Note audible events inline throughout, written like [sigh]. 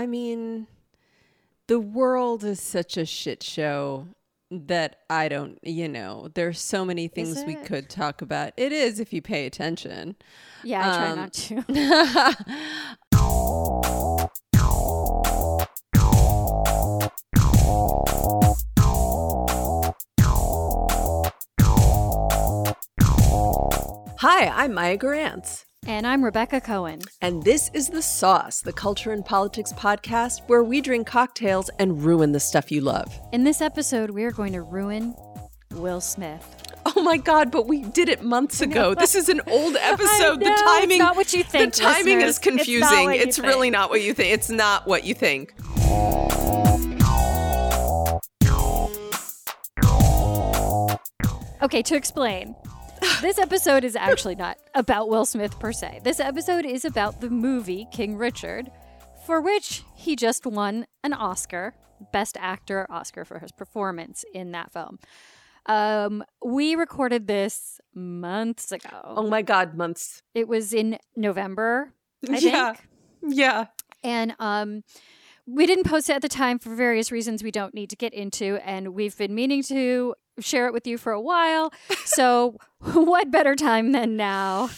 I mean, the world is such a shit show that I don't, you know, there's so many things we could talk about. It is if you pay attention. Yeah, I try Um, not to. [laughs] Hi, I'm Maya Gurantz. And I'm Rebecca Cohen. And this is The Sauce, the culture and politics podcast where we drink cocktails and ruin the stuff you love. In this episode, we are going to ruin Will Smith. Oh my god, but we did it months ago. This is an old [laughs] episode. know, the timing not what you think, The timing listeners. is It's not confusing. what It's, really think. not what you think. It's not what you think. Okay, to explain, this episode is actually not about Will Smith per se. This episode is about the movie King Richard, for which he just won an Oscar, Best Actor Oscar for his performance in that film. Um, we recorded this months ago. Oh my god, months. It was in November, I [laughs] yeah. think. Yeah. And um, we didn't post it at the time for various reasons we don't need to get into, and we've been meaning to share it with you for a while. [laughs] So, [laughs] what better time than now?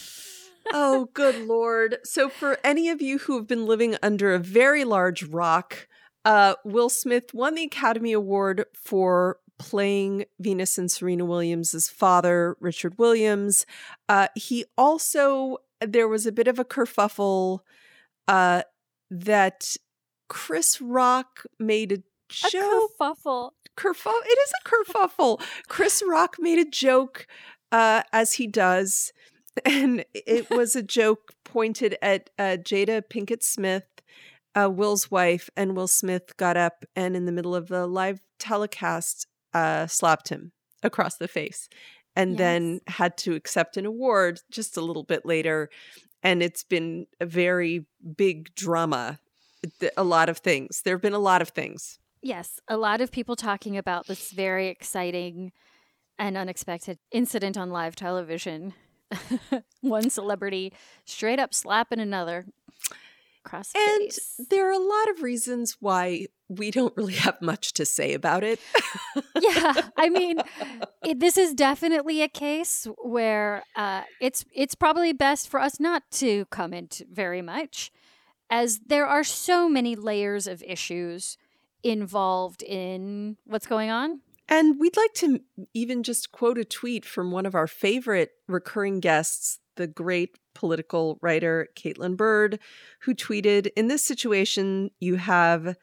oh, good lord. So, for any of you who have been living under a very large rock, uh, Will Smith won the Academy Award for playing Venus and Serena Williams' father, Richard Williams. Uh, he also, there was a bit of a kerfuffle uh, that Chris Rock made a A joke kerfuffle. kerfuffle. It is a kerfuffle. Chris Rock made a joke, uh, as he does, [laughs] and it was a joke pointed at uh, Jada Pinkett Smith, uh, Will's wife, and Will Smith got up and, in the middle of the live telecast, uh, slapped him across the face, and then had to accept an award just a little bit later. And it's been a very big drama. Th- A lot of things. There have been a lot of things. Yes, a lot of people talking about this very exciting and unexpected incident on live television. [laughs] One celebrity straight up slapping another across the And face. there are a lot of reasons why we don't really have much to say about it. [laughs] yeah i mean it, this is definitely a case where uh, it's it's probably best for us not to comment very much as there are so many layers of issues involved in what's going on And we'd like to even just quote a tweet from one of our favorite recurring guests, the great political writer Caitlin Bird, who tweeted In this situation, you have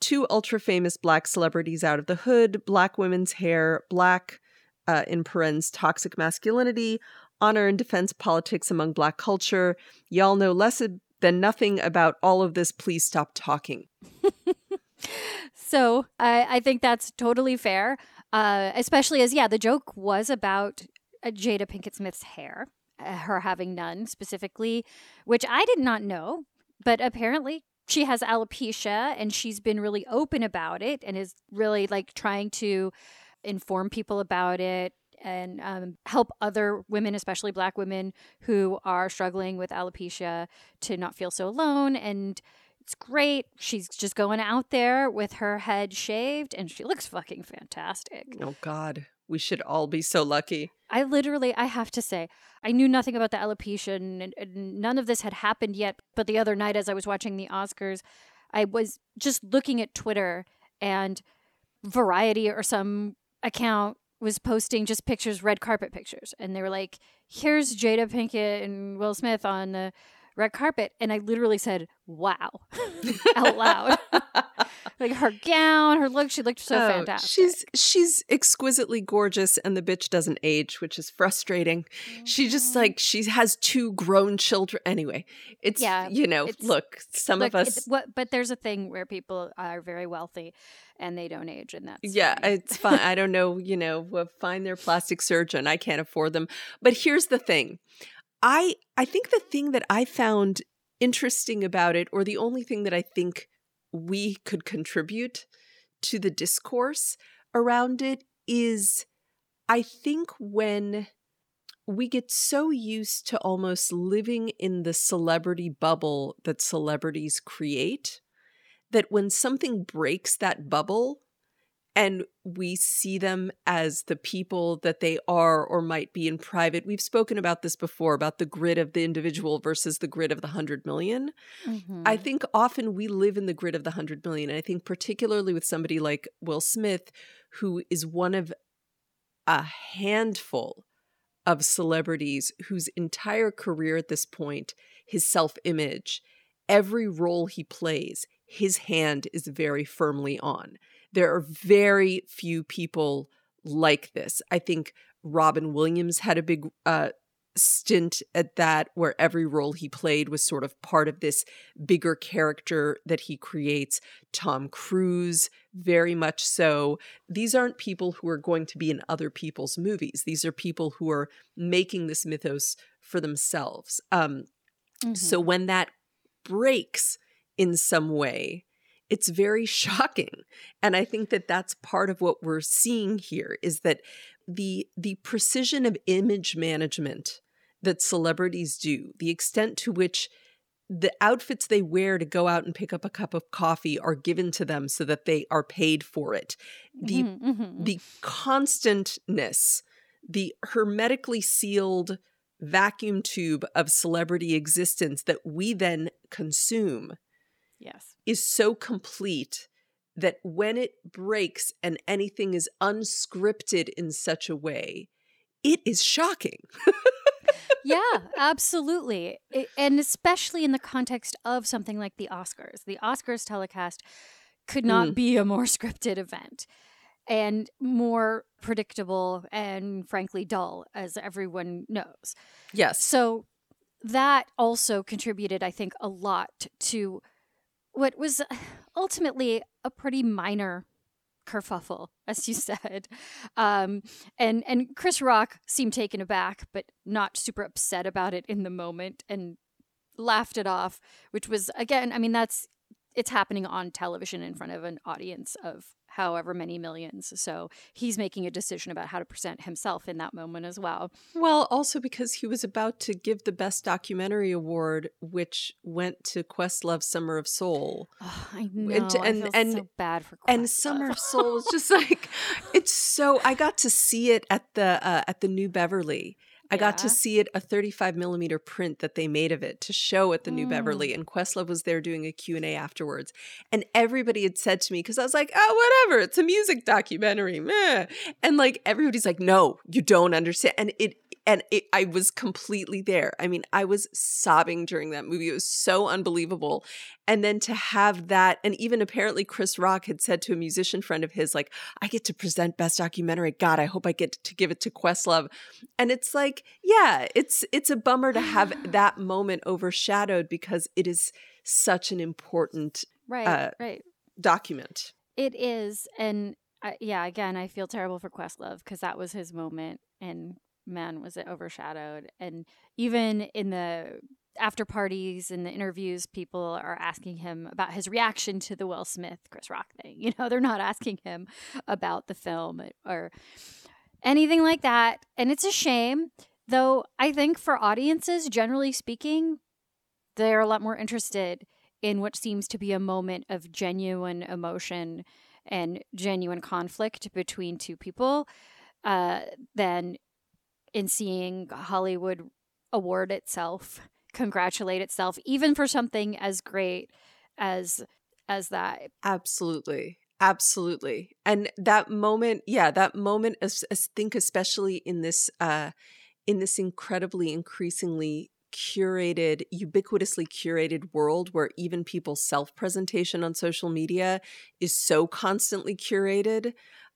two ultra famous black celebrities out of the hood, black women's hair, black, uh, in parens, toxic masculinity, honor and defense politics among black culture. Y'all know less than nothing about all of this. Please stop talking. [laughs] so I, I think that's totally fair uh, especially as yeah the joke was about uh, jada pinkett smith's hair uh, her having none specifically which i did not know but apparently she has alopecia and she's been really open about it and is really like trying to inform people about it and um, help other women, especially black women who are struggling with alopecia, to not feel so alone. And it's great. She's just going out there with her head shaved and she looks fucking fantastic. Oh, God. We should all be so lucky. I literally, I have to say, I knew nothing about the alopecia and, and none of this had happened yet. But the other night, as I was watching the Oscars, I was just looking at Twitter and Variety or some account was posting just pictures, red carpet pictures. And they were like, here's Jada Pinkett and Will Smith on the red carpet. And I literally said, wow, [laughs] out loud. [laughs] like her gown, her look, she looked so Oh, fantastic. She's she's exquisitely gorgeous and the bitch doesn't age, which is frustrating. She just Mhm. like she has two grown children anyway. It's Yeah, you know, look, some Look, of us what, but there's a thing where people are very wealthy and they don't age, and that's yeah, it's fine. I don't know, you know, we'll find their plastic surgeon. I can't afford them. But here's the thing. I I think the thing that I found interesting about it, or the only thing that I think we could contribute to the discourse around it is I think when we get so used to almost living in the celebrity bubble that celebrities create that when something breaks that bubble and we see them as the people that they are or might be in private. We've spoken about this before about the grid of the individual versus the grid of the 100 million. Mm-hmm. I think often we live in the grid of the 100 million. And I think, particularly with somebody like Will Smith, who is one of a handful of celebrities whose entire career at this point, his self image, every role he plays, his hand is very firmly on. There are very few people like this. I think Robin Williams had a big uh, stint at that where every role he played was sort of part of this bigger character that he creates. Tom Cruise, very much so. These aren't people who are going to be in other people's movies. These are people who are making this mythos for themselves. Um, mm-hmm. So when that breaks in some way, it's very [laughs] shocking and i think that that's part of what we're seeing here is that the the precision of image management that celebrities do the extent to which the outfits they wear to go out and pick up a cup of coffee are given to them so that they are paid for it the mm-hmm, mm-hmm. the constantness the hermetically sealed vacuum tube of celebrity existence that we then consume yes. is so complete that when it breaks and anything is unscripted in such a way it is shocking. Yeah [laughs] absolutely. It, and especially in the context of something like the oscars. The oscars telecast could not mm. be a more [laughs] scripted event and more predictable and frankly dull as everyone knows. Yes. So that also contributed i think a lot to what was [sighs] ultimately a pretty minor kerfuffle, as you [laughs] said. Um, and and Chris Rock seemed taken aback, but not super upset about it in the moment, and laughed it off. Which was again, I mean, that's it's happening on television in front of an audience of however many millions. So he's making a decision about how to present himself in that moment as well. Well, also because he was about to give the Best Documentary Award, which went to Questlove Summer of Soul. Oh, I know. And, and, I and so bad for Questlove. And Summer of Soul was just like, it's so, I got to see it at the, uh, at the New Beverly I got to see it a 35 millimeter print that they made of it to show at the New Beverly, mm. and Questlove was there doing a Q and A afterwards, and everybody had said to me because I was like, "Oh, whatever, it's a music documentary," meh. and like everybody's like, "No, you don't understand," and it and it, I was completely there. I mean, I was sobbing during that movie. It was so unbelievable. And then to have that, and even apparently Chris Rock had said to a musician friend of his, like, I get to present best documentary. God, I hope I get to give it to Questlove. And it's like, yeah, it's it's a bummer to have [gasps] that moment overshadowed because it is such an important right, uh, right document. It is, and uh, yeah, again, I feel terrible for Questlove because that was his moment, and man, was it overshadowed. And even in the after parties and the interviews, people are asking him about his reaction to the Will Smith Chris Rock thing. You know, [laughs] they're not asking him about the film or anything like that. And it's a shame, though I think for audiences, generally speaking, they're a lot more interested in what seems to be a moment of genuine emotion and genuine conflict between two people uh, than in seeing Hollywood award itself, congratulate itself, even for something as great as as that. Absolutely. Absolutely. And that moment, yeah, that moment I think especially in this uh in this incredibly increasingly curated, ubiquitously curated world where even people's self presentation on social media is so constantly curated.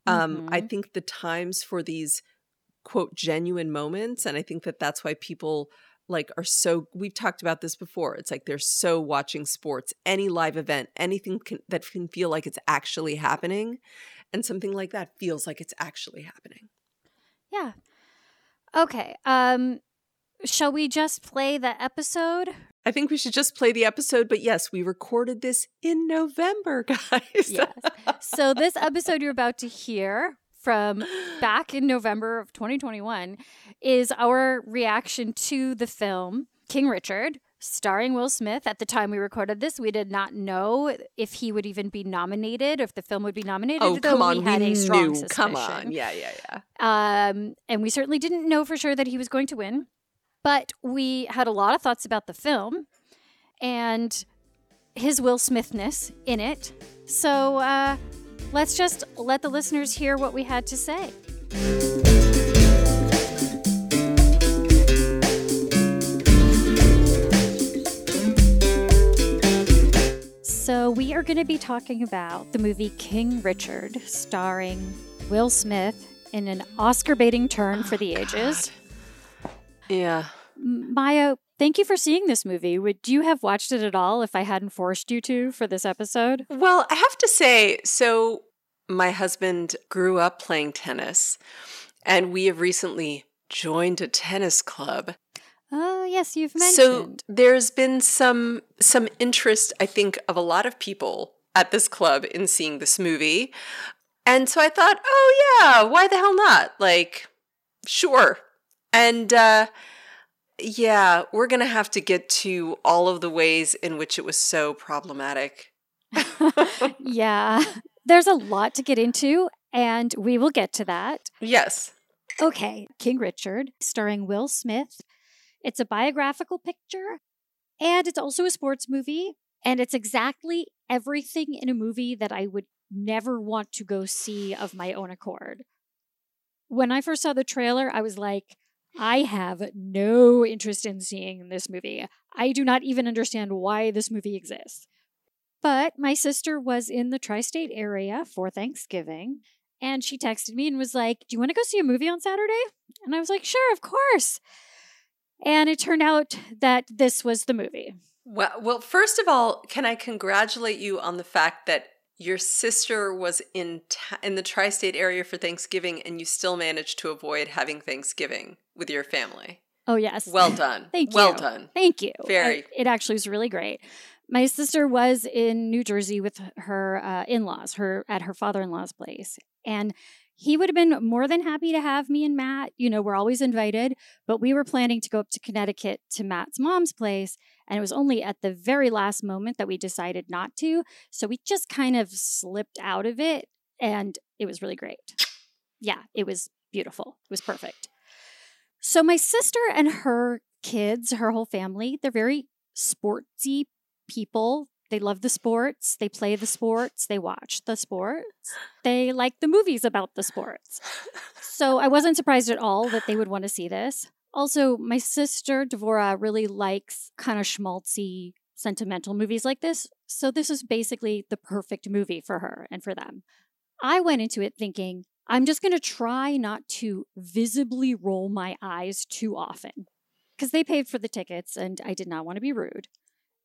Um, mm-hmm. I think the times for these quote genuine moments and i think that that's why people like are so we've talked about this before it's like they're so watching sports any live event anything can, that can feel like it's actually happening and something like that feels like it's actually happening yeah okay um shall we just play the episode I think we should just play the episode, but yes, we recorded this in November, [laughs] guys. yes. So, this episode you're about to hear from back in November of 2021 is our reaction to the film King Richard starring Will Smith. At the time we recorded this, we did not know if he would even be nominated, if the film would be nominated. Oh, come on. We had we a strong knew. suspicion. Come on. Yeah, yeah, yeah. Um, and we certainly didn't know for sure that he was going to win. But we had a lot of thoughts about the film and his Will Smithness in it. So uh, let's just let the listeners hear what we had to say. So, we are going to be talking about the movie King Richard, starring Will Smith in an Oscar baiting turn for oh, the ages. Yeah. Maya, thank you for seeing this movie. Would you have watched it at all if I hadn't forced you to for this episode? Well, I have to say, so my husband grew up playing tennis, and we have recently joined a tennis club. Oh, yes, you've mentioned. So there's been some some interest, I think, of a lot of people at this club in seeing this movie. And so I thought, oh yeah, why the hell not? Like, sure. And uh yeah, we're gonna have to get to all of the ways in which it was so problematic. [laughs] yeah, there's a lot to get into, and we will get to that. Yes. Okay, King Richard, starring Will Smith. It's a biographical picture, and it's also a sports movie, and it's exactly everything in a movie that I would never want to go see of my own accord. When I first saw the trailer, I was like, I have no interest in seeing this movie. I do not even understand why this movie exists. But my sister was in the tri state area for Thanksgiving, and she texted me and was like, Do you want to go see a movie on Saturday? And I was like, Sure, of course. And it turned out that this was the movie. Well, well, first of all, can I congratulate you on the fact that your sister was in in the tri-state area for Thanksgiving and you still managed to avoid having Thanksgiving with your family. Oh, yes. Well done. Thank Well you. done. Thank you. Very. I- it actually was really great. My sister was in New Jersey with her uh, in-laws, her at her father-in-law's place, and he would have been more than happy to have me and Matt. You know, we're always invited, but we were planning to go up to Connecticut to Matt's mom's place, and it was only at the very last moment that we decided not to. So we just kind of slipped out of it, and it was really great. Yeah, it was beautiful. It was perfect. So my sister and her kids, her whole family, they're very sportsy people. They love the sports, they play the sports, they watch the sports, they like the movies about the sports. So I wasn't surprised at all that they would want to see this. Also, my sister, Devora, really likes kind of schmaltzy, sentimental movies like this. So this is basically the perfect movie for her and for them. I went into it thinking, I'm just going to try not to visibly roll my eyes too often because they paid for the tickets and I did not want to be rude.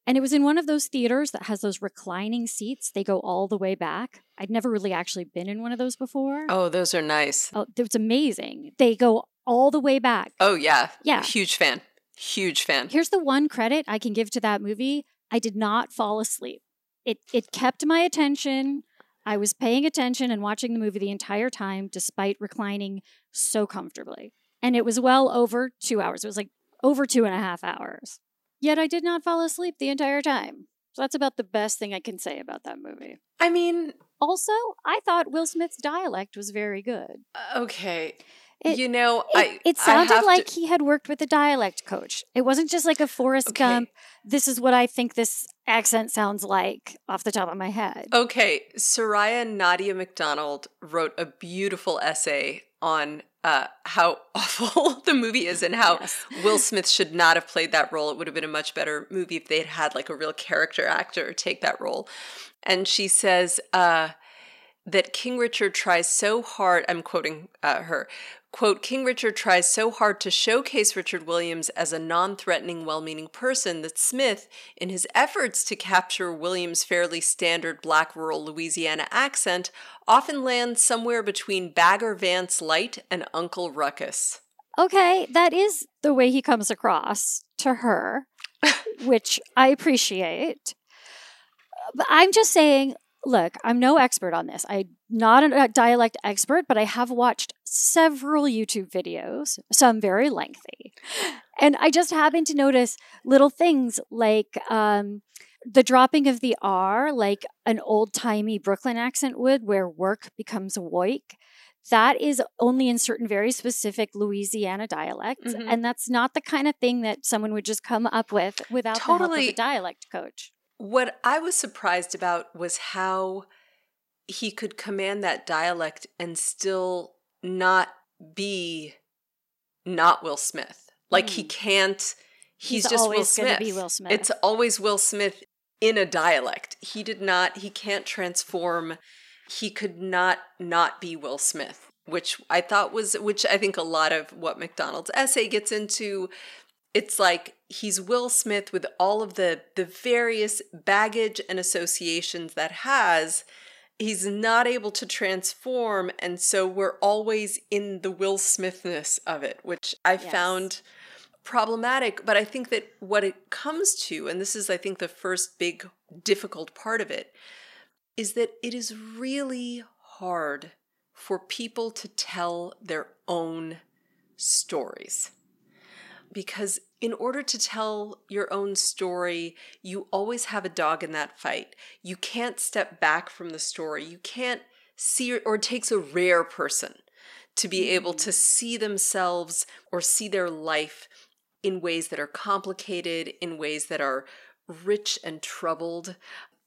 And it was in one of those theaters that has those reclining seats. They go all the way back. I'd never really actually been in one of those before. Oh, those are nice. Oh, it's amazing. They go all the way back. Oh yeah. Yeah. Huge fan. Huge fan. Here's the one credit I can give to that movie. I did not fall asleep. It it kept my attention. I was paying attention and watching the movie the entire time despite reclining so comfortably. And it was well over two hours. It was like over two and a half hours. Yet I did not fall asleep the entire time. So that's about the best thing I can say about that movie. I mean, Also, I thought Will Smith's dialect was very good. Uh, okay. It- you know, It, I it sounded have to- like he had worked with a dialect coach. It wasn't just like a Forrest Okay. Gump. This is what I think this accent sounds like off the top of my head. Okay, Soraya Nadia McDonald wrote a beautiful essay on uh, how [laughs] awful the movie is and how Yes. Will Smith should not have played that role. It would have been a much better movie if they had had like a real character actor take that role. And she says uh, that King Richard tries so hard, I'm quoting uh, her, quote, King Richard tries so hard to showcase Richard Williams as a non threatening, well meaning person that Smith, in his efforts to capture Williams' fairly standard black rural Louisiana accent, often lands somewhere between Bagger Vance Light and Uncle Ruckus. Okay, that is the way he comes across to her, [laughs] which I appreciate. But I'm just saying, look, I'm no expert on this. I'm not a dialect expert, but I have watched several YouTube videos, some very lengthy. And I just happened to notice little things like um, the dropping of the R, like an old timey Brooklyn accent would, where work becomes woik. That is only in certain very specific Louisiana dialects. Mm-hmm. And that's not the kind of thing that someone would just come up with without totally. the help of a dialect coach. What I was surprised about was how he could command that dialect and still not be not Will Smith. Like mm. he can't he's, he's just Will Smith. Will Smith. It's always Will Smith in a dialect. He did not he can't transform he could not not be Will Smith, which I thought was which I think a lot of what McDonald's essay gets into it's like he's Will Smith with all of the the various baggage and associations that has he's not able to transform and so we're always in the Will Smithness of it which I yes. found problematic but I think that what it comes to and this is I think the first big difficult part of it is that it is really hard for people to tell their own stories because in order to tell your own story, you always have a dog in that fight. You can't step back from the story. You can't see, or it takes a rare person to be able to mm. see themselves or see their life in ways that are complicated, in ways that are rich and troubled.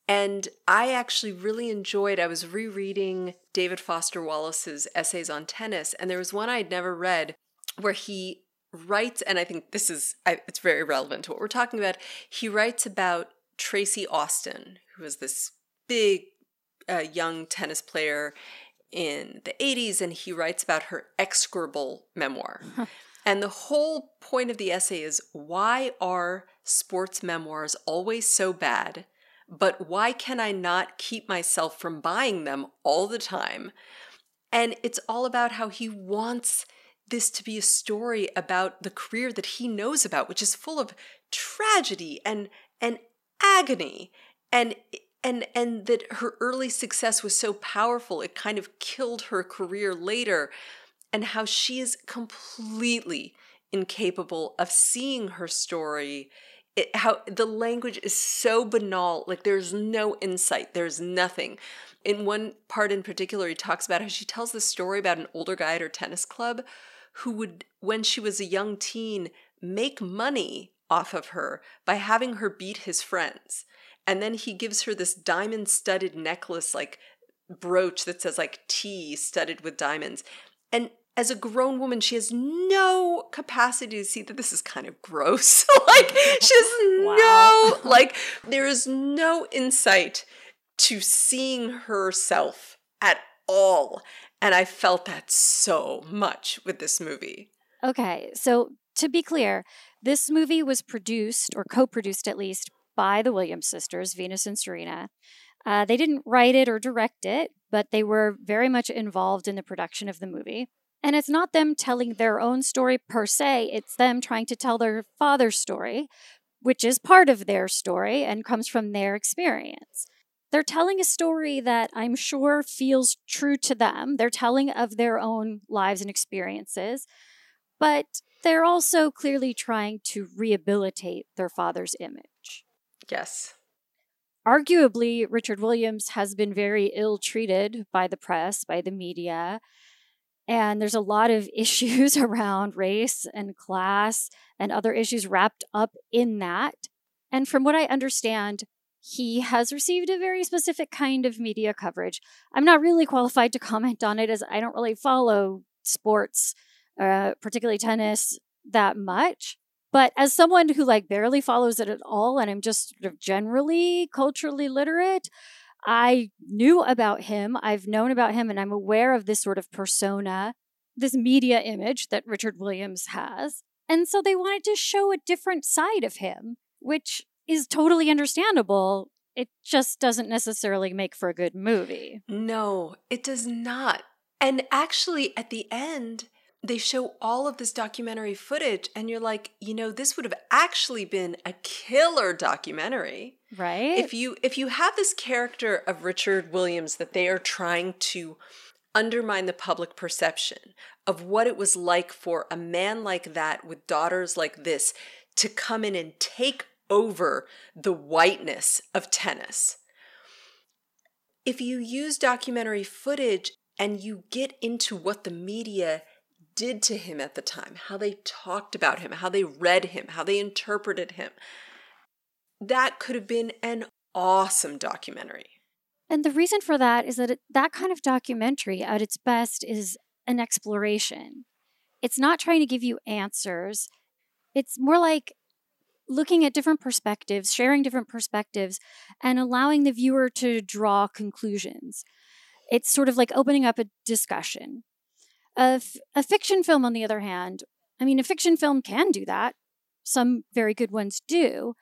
And I actually really enjoyed, I was rereading David Foster Wallace's essays on tennis, and there was one I'd never read where he writes, and I think this is it's very relevant to what we're talking about. He writes about Tracy Austin, who was this big uh, young tennis player in the 80s, and he writes about her execrable memoir. and the whole point of the essay is why are sports memoirs always so bad? But why can I not keep myself from buying them all the time? And it's all about how he wants this to be a story about the career that he knows about, which is full of tragedy and and agony. And and and that her early success was so powerful it kind of killed her career later. And how she is completely incapable of seeing her story. It, how the language is so banal like there's no insight there's nothing. In one part in particular he talks about how she tells the story about an older guy at her tennis club who would, when she was a young teen, make money off of her by having her beat his friends. And then he gives her this diamond studded necklace, like brooch that says like T studded with diamonds. And as a grown woman, she has no capacity to see that this is kind of gross. [laughs] like, she has [laughs] wow. no, like, there is no insight to seeing herself at all. And I felt that so much with this movie. Okay, so to be clear, this movie was produced, or co produced at least, by the Williams sisters, Venus and Serena. Uh, they didn't write it or direct it, but they were very much involved in the production of the movie. And it's not them telling their own story per se, it's them trying to tell their father's story, which is part of their story and comes from their experience. They're telling a story that I'm sure feels true to them. They're telling of their own lives and experiences, but they're also clearly trying to rehabilitate their father's image. Yes. Arguably, Richard Williams has been very ill treated by the press, by the media. And there's a lot of [laughs] issues around race and class and other issues wrapped up in that. And from what I understand, he has received a very specific kind of media coverage. I'm not really qualified to comment on it as I don't really follow sports, uh, particularly tennis, that much. But as someone who like barely follows it at all, and I'm just sort of generally culturally literate, I knew about him. I've known about him, and I'm aware of this sort of persona, this media image that Richard Williams has. And so they wanted to show a different side of him, which is totally understandable. It just doesn't necessarily make for a good movie. No, it does not. And actually, at the end, they show all of this documentary footage and you're like you know this would have actually been a killer documentary right if you if you have this character of richard williams that they are trying to undermine the public perception of what it was like for a man like that with daughters like this to come in and take over the whiteness of tennis if you use documentary footage and you get into what the media did to him at the time, how they talked about him, how they read him, how they interpreted him. That could have been an awesome documentary. And the reason for that is that it, that kind of documentary, at its best, is an exploration. It's not trying to give you answers, it's more like looking at different perspectives, sharing different perspectives, and allowing the viewer to draw conclusions. It's sort of like opening up a discussion. A, f- a fiction film, on the other hand, I mean, a fiction film can do that. Some very good ones do.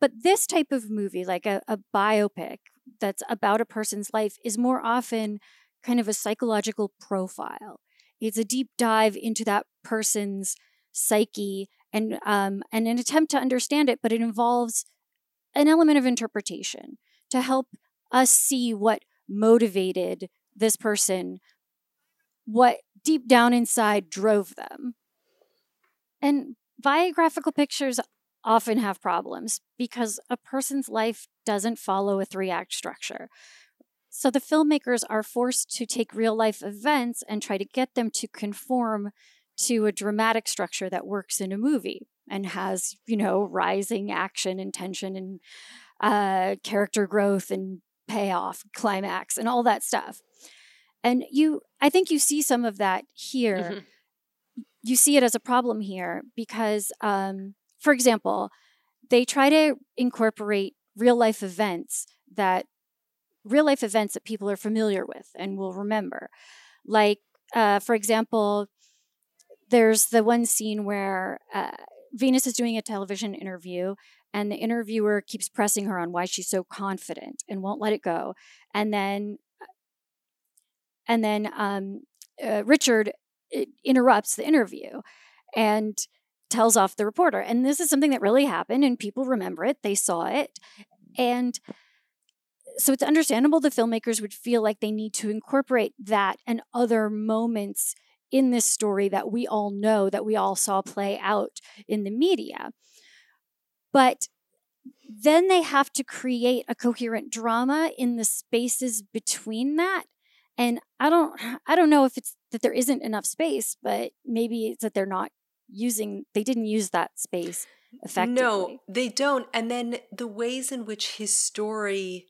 But this type of movie, like a, a biopic that's about a person's life, is more often kind of a psychological profile. It's a deep dive into that person's psyche and um, and an attempt to understand it, but it involves an element of interpretation to help us see what motivated this person, what deep down inside drove them. And biographical pictures often have problems because a person's life doesn't follow a three act structure. So the filmmakers are forced to take real life events and try to get them to conform to a dramatic structure that works in a movie and has, you know, rising action and tension and uh, character growth and payoff, climax, and all that stuff. And you, I think you see some of that here. Mm-hmm. You see it as a problem here because, um, for example, they try to incorporate real life events that real life events that people are familiar with and will remember. Like, uh, for example, there's the one scene where uh, Venus is doing a television interview and the interviewer keeps pressing her on why she's so confident and won't let it go. And then and then um, uh, Richard uh, interrupts the interview and tells off the reporter. And this is something that really happened, and people remember it. They saw it. And so it's understandable the filmmakers would feel like they need to incorporate that and other moments in this story that we all know, that we all saw play out in the media. But then they have to create a coherent drama in the spaces between that. And i don't i don't know if it's that there isn't enough space but maybe it's that they're not using they didn't use that space effectively. no they don't. And then the ways in which his story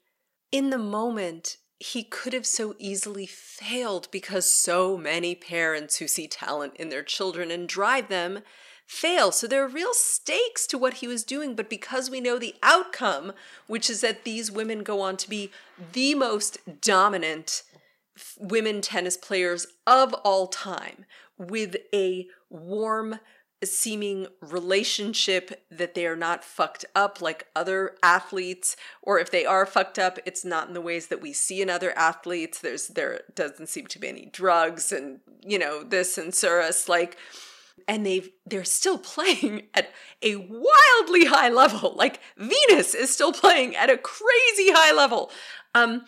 in the moment he could have so easily failed because so many parents who see talent in their children and drive them fail. So there are real stakes to what he was doing, but because we know the outcome, which is that these women go on to be the most dominant women tennis players of all time with a warm seeming relationship that they are not fucked up like other athletes or if they are fucked up it's not in the ways that we see in other athletes. There's there doesn't seem to be any drugs and you know this and surus like and they've they're still [laughs] playing at a wildly high level. Like venus is still playing at a crazy high level. Um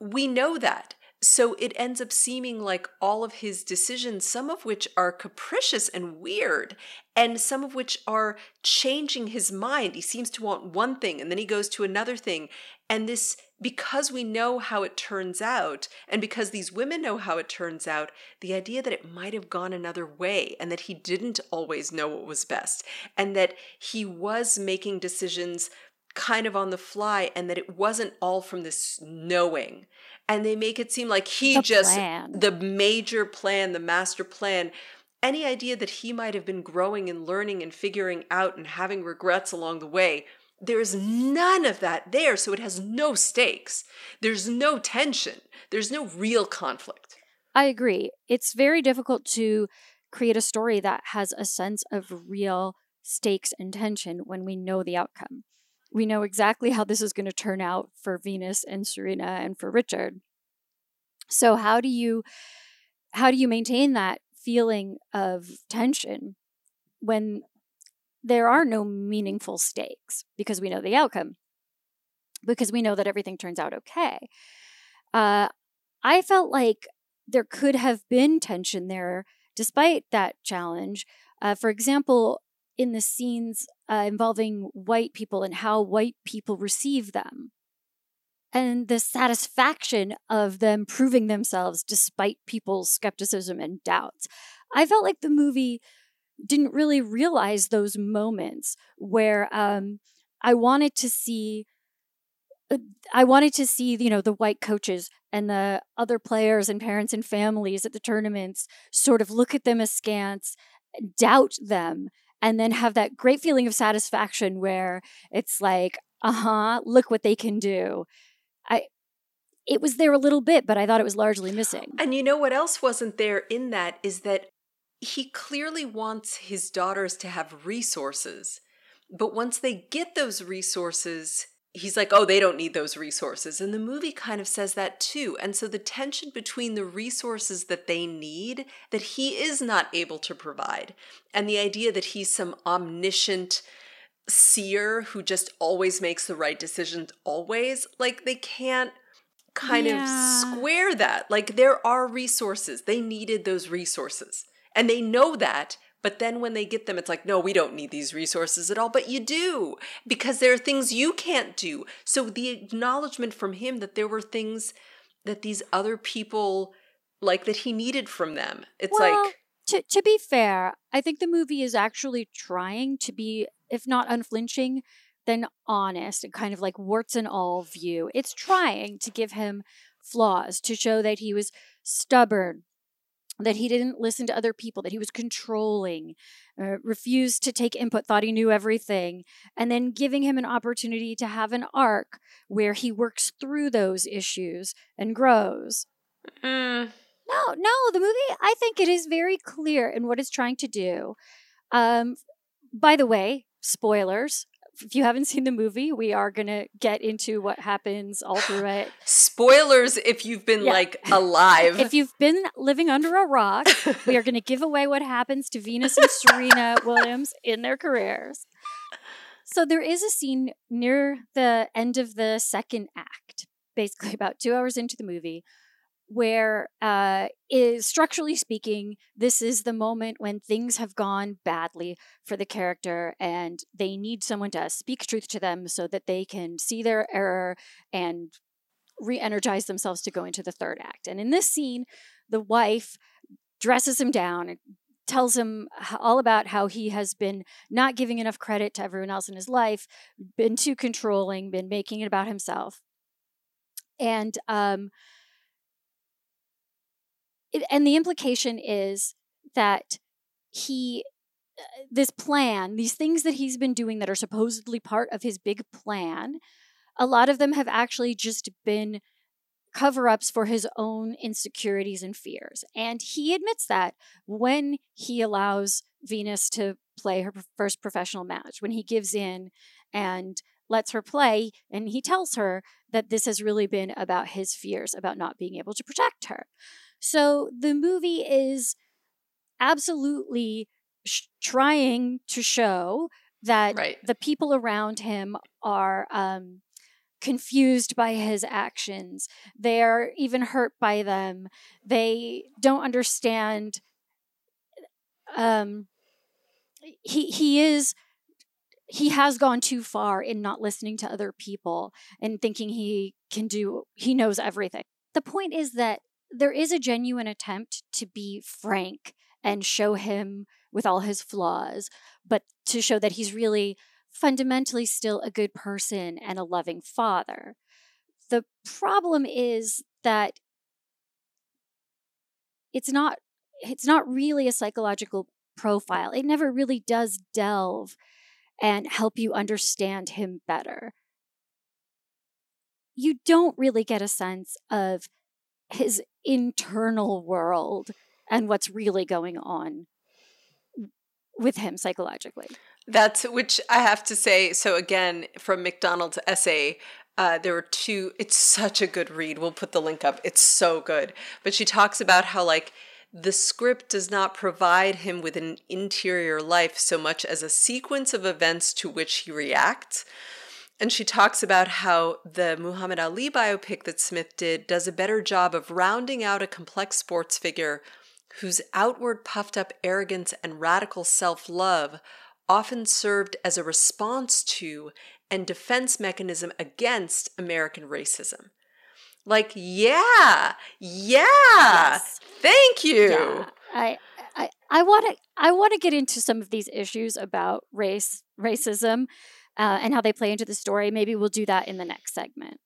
we know that so it ends up seeming like all of his decisions, some of which are capricious and weird, and some of which are changing his mind. He seems to want one thing and then he goes to another thing. And this, because we know how it turns out, and because these women know how it turns out, the idea that it might have gone another way and that he didn't always know what was best, and that he was making decisions kind of on the fly, and that it wasn't all from this knowing and they make it seem like he the just plan. the major plan, the master plan. Any idea that he might have been growing and learning and figuring out and having regrets along the way, there's none of that there. So it has no stakes. There's no tension. There's no real conflict. I agree. It's very difficult to create a story that has a sense of real stakes and tension when we know the outcome we know exactly how this is going to turn out for Venus and Serena and for Richard. So how do you how do you maintain that feeling of tension when there are no meaningful stakes because we know the outcome, because we know that everything turns out okay. Uh, I felt like there could have been tension there despite that challenge. Uh, for example, in the scenes uh, involving white people and how white people receive them. And the satisfaction of them proving themselves despite people's skepticism and doubts. I felt like the movie didn't really realize those moments where um, I wanted to see uh, I wanted to see, you know, the white coaches and the other players and parents and families at the tournaments sort of look at them askance, doubt them, and then have that great feeling of satisfaction where it's like, uh-huh, look what they can do. I it was there a little bit, but I thought it was largely missing. And you know what else wasn't there in that is that he clearly wants his daughters to have resources. But once they get those resources, he's like, oh, they don't need those resources. And the movie kind of says that too. And so the tension between the resources that they need that he is not able to provide and the idea that he's some omniscient seer who just always makes the right decisions always, like they can't kind yeah. of square that. Like there are resources. They needed those resources. And they know that, but then when they get them, it's like, no, we don't need these resources at all. But you do, because there are things you can't do. So the acknowledgement from him that there were things that these other people like that he needed from them. It's well, like to to be fair, I think the movie is actually trying to be, if not unflinching, then honest and kind of like warts and all view. It's trying to give him flaws to show that he was stubborn, that he didn't listen to other people, that he was controlling, uh, refused to take input, thought he knew everything, and then giving him an opportunity to have an arc where he works through those issues and grows. Mm. No, no, the movie, I think it is very clear in what it's trying to do. Um, by the way, spoilers if you haven't seen the movie, we are going to get into what happens all through it. [sighs] Spoilers if you've been yeah. like alive. if you've been living under a rock, we are going to give away what happens to Venus and Serena [laughs] Williams in their careers. So there is a scene near the end of the second act, basically about two hours into the movie, where uh, is structurally speaking, this is the moment when things have gone badly for the character, and they need someone to speak truth to them so that they can see their error and re-energize themselves to go into the third act. And in this scene, the wife dresses him down and tells him all about how he has been not giving enough credit to everyone else in his life, been too controlling, been making it about himself. And um, and the implication is that he uh, this plan these things that he's been doing that are supposedly part of his big plan a lot of them have actually just been cover ups for his own insecurities and fears. And he admits that when he allows Venus to play her first professional match, when he gives in and lets her play, and he tells her that this has really been about his fears about not being able to protect her. So the movie is absolutely sh- trying to show that right. the people around him are um, confused by his actions. They are even hurt by them. They don't understand. Um, he he is he has gone too far in not listening to other people and thinking he can do he knows everything. The point is that there is a genuine attempt to be frank and show him with all his flaws, but to show that he's really fundamentally still a good person and a loving father. The problem is that it's not it's not really a psychological profile. It never really does delve and help you understand him better. You don't really get a sense of his internal world and what's really going on with him psychologically. That's which I have to say. So again, from McDonald's essay, uh, there were two. It's such a good read. We'll put the link up. It's so good. But she talks about how like the script does not provide him with an interior life so much as a sequence of events to which he reacts. And she talks about how the Muhammad Ali biopic that Smith did does a better job of rounding out a complex sports figure whose outward puffed up arrogance and radical self love often served as a response to and defense mechanism against American racism. Like, yeah, yeah, yes. thank you. Yeah. I, I, I want to, I want to get into some of these issues about race, racism, uh, and how they play into the story. Maybe we'll do that in the next segment.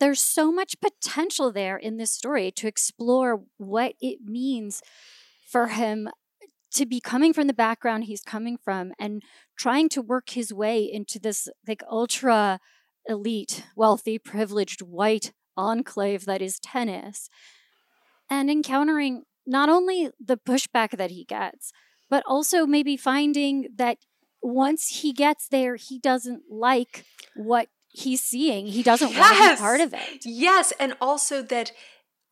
There's so much potential there in this story to explore what it means for him to be coming from the background he's coming from and trying to work his way into this like ultra elite, wealthy, privileged white enclave that is tennis and encountering not only the pushback that he gets, but also maybe finding that once he gets there, he doesn't like what he's seeing. He doesn't yes. want to be part of it. Yes. And also that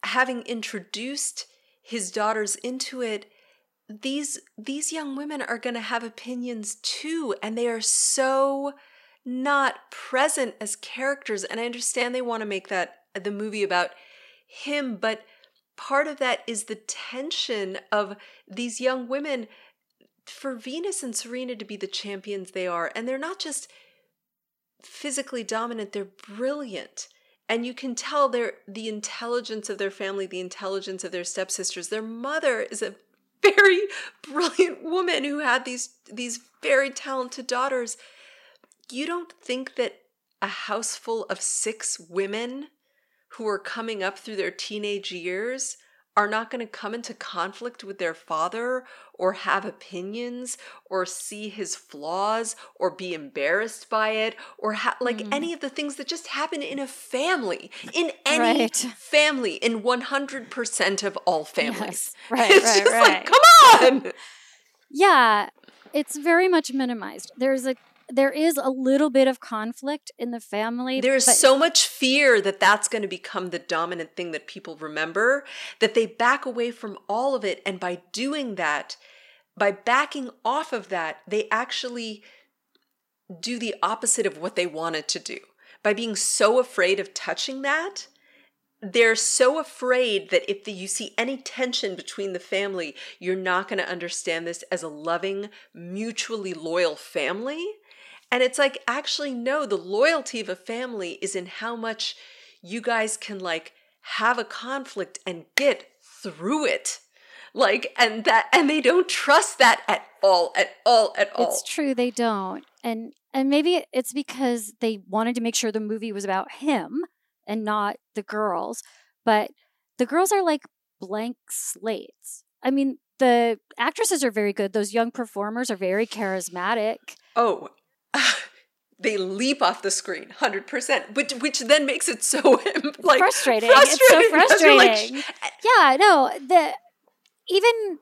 having introduced his daughters into it, these these young women are going to have opinions too and they are so not present as characters and i understand they want to make that uh, the movie about him, but part of that is the tension of these young women for Venus and Serena to be the champions they are. And they're not just physically dominant, they're brilliant. And you can tell their the intelligence of their family, the intelligence of their stepsisters. Their mother is a [laughs] very brilliant woman who had these these very talented daughters. You don't think that a house full of six women who are coming up through their teenage years are not going to come into conflict with their father or have opinions or see his flaws or be embarrassed by it or ha- like mm. any of the things that just happen in a family in any right. family in 100% of all families yes. [laughs] right it's right, just right. like come on yeah it's very much minimized there's a there is a little bit of conflict in the family. There's so much fear that that's going to become the dominant thing that people remember that they back away from all of it. And by doing that, by backing off of that, they actually do the opposite of what they wanted to do. By being so afraid of touching that, they're so afraid that if the, you see any tension between the family, you're not going to understand this as a loving, mutually loyal family and it's like, actually, no, the loyalty of a family is in how much you guys can like have a conflict and get through it. Like, and that, and they don't trust that at all, at all, at all. It's true, they don't. And, and maybe it's because they wanted to make sure the movie was about him and not the girls. But the girls are like blank slates. I mean, the actresses are very good. Those young performers are very charismatic. Oh, [sighs] they leap off the screen 100% which which then makes it so [laughs] like frustrating, frustrating. it's so frustrating. Like, yeah no the even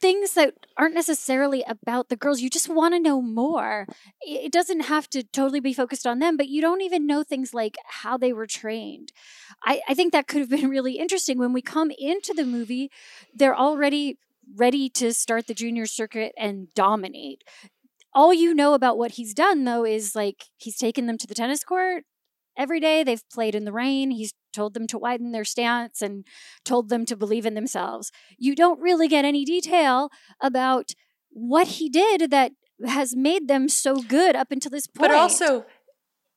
things that aren't necessarily about the girls you just want to know more. It doesn't have to totally be focused on them but you don't even know things like how they were trained. I, I think that could have been really interesting. When we come into the movie they're already ready to start the junior circuit and dominate all you know about what he's done though is like he's taken them to the tennis court every day they've played in the rain he's told them to widen their stance and told them to believe in themselves. You don't really get any detail about what he did that has made them so good up until this point. but also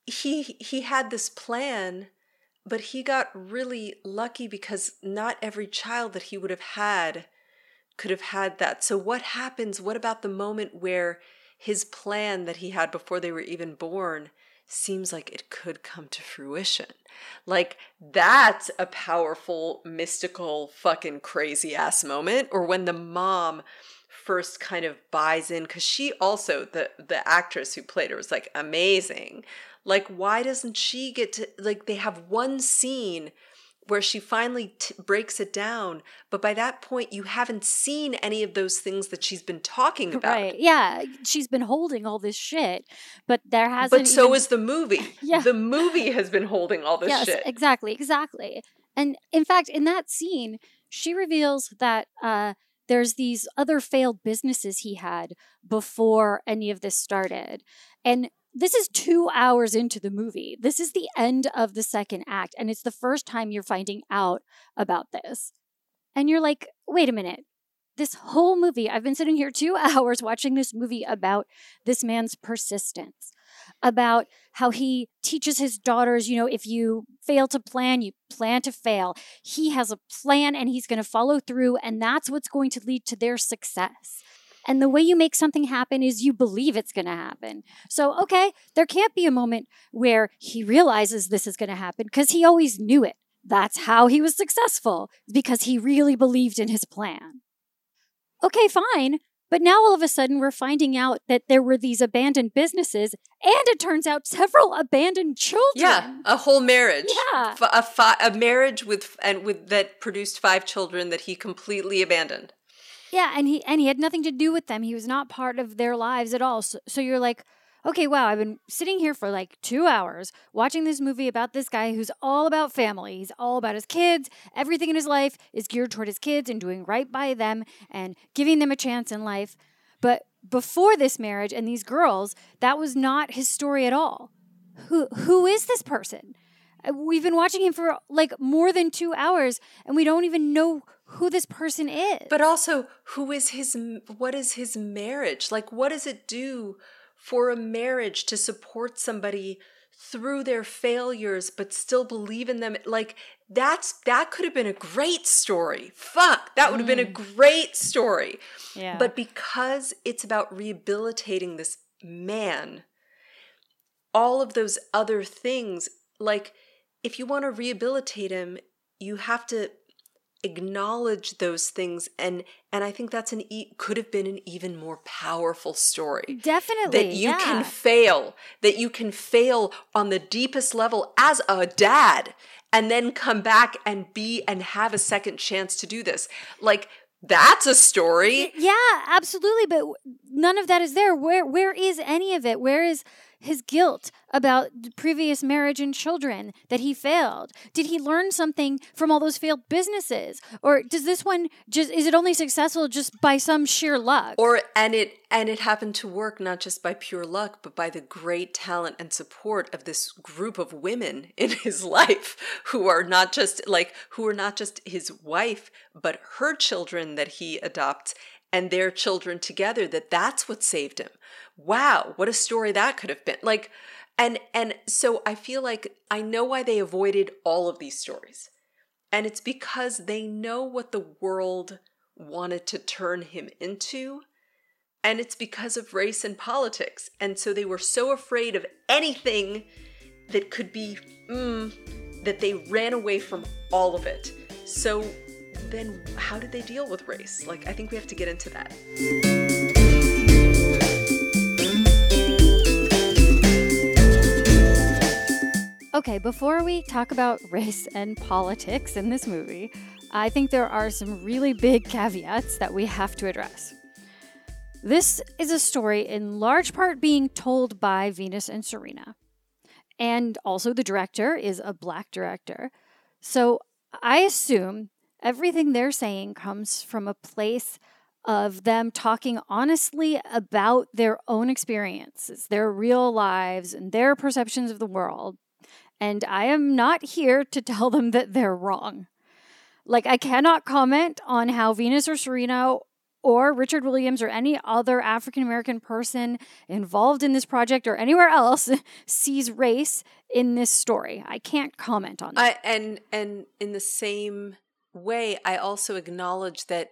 he he had this plan but he got really lucky because not every child that he would have had could have had that. So what happens what about the moment where his plan that he had before they were even born seems like it could come to fruition. Like, that's a powerful, mystical, fucking crazy ass moment. Or when the mom first kind of buys in, because she also, the, the actress who played her was like amazing. Like, why doesn't she get to, like, they have one scene where she finally t- breaks it down. But by that point, you haven't seen any of those things that she's been talking about. Right. Yeah. She's been holding all this shit, but there hasn't. But so even... is the movie. [laughs] yeah. The movie has been holding all this yes, shit. Exactly. Exactly. And in fact, in that scene, she reveals that uh, there's these other failed businesses he had before any of this started. And this is two hours into the movie. This is the end of the second act. And it's the first time you're finding out about this. And you're like, wait a minute. This whole movie, I've been sitting here two [laughs] hours watching this movie about this man's persistence, about how he teaches his daughters, you know, if you fail to plan, you plan to fail. He has a plan and he's going to follow through, and that's what's going to lead to their success. And the way you make something happen is you believe it's going to happen. So, okay, there can't be a moment where he realizes this is going to happen because he always knew it. That's how he was successful, because he really believed in his plan. Okay, fine. But now all of a sudden we're finding out that there were these abandoned businesses and it turns out several abandoned children. Yeah, a whole marriage. Yeah. F- a, fi- a marriage with and with that produced five children that he completely abandoned. Yeah, and he and he had nothing to do with them. He was not part of their lives at all. So, so you're like, okay, wow, I've been sitting here for like two hours watching this movie about this guy who's all about family. He's all about his kids. Everything in his life is geared toward his kids and doing right by them and giving them a chance in life. But before this marriage and these girls, that was not his story at all. Who who is this person? Uh, we've been watching him for like more than two hours, and we don't even know who this person is. But also, who is his? What is his marriage like? What does it do for a marriage to support somebody through their failures but still believe in them like that's that could have been a great story fuck that would have been a mm. great story yeah. but because it's about rehabilitating this man all of those other things like if you want to rehabilitate him you have to acknowledge those things and and I think that's an e- could have been an even more powerful story. Definitely. That you yeah. can fail, that you can fail on the deepest level as a dad and then come back and be and have a second chance to do this. Like that's a story. Yeah, absolutely, but none of that is there. Where where is any of it? Where is his guilt about previous marriage and children that he failed? Did he learn something from all those failed businesses? Or does this one just is it only successful just by some sheer luck? Or and it and it happened to work not just by pure luck, but by the great talent and support of this group of women in [laughs] his life who are not just like who are not just his wife, but her children that he adopts and their children together that that's what saved him. Wow what a story that could have been. Like and and so i feel like i know why they avoided all of these stories. And it's because they know what the world wanted to turn him into and it's because of race and politics. And so they were so afraid of anything that could be mm, that they ran away from all of it. So then how did they deal with race? Like, I think we have to get into that. Okay, before we talk about [laughs] race and politics in this movie, I think there are some really big caveats that we have to address. This is a story in large part being told by Venus and Serena. And also, the director is a black director. So I assume everything they're saying comes from a place of them talking honestly about their own experiences, their real lives, and their perceptions of the world. And I am not here to [laughs] tell them that they're wrong. Like, I cannot comment on how Venus or Serena or Richard Williams or any other African American person involved in this project or anywhere else [laughs] sees race in this story. I can't comment on that. I, and and in the same way, I also acknowledge that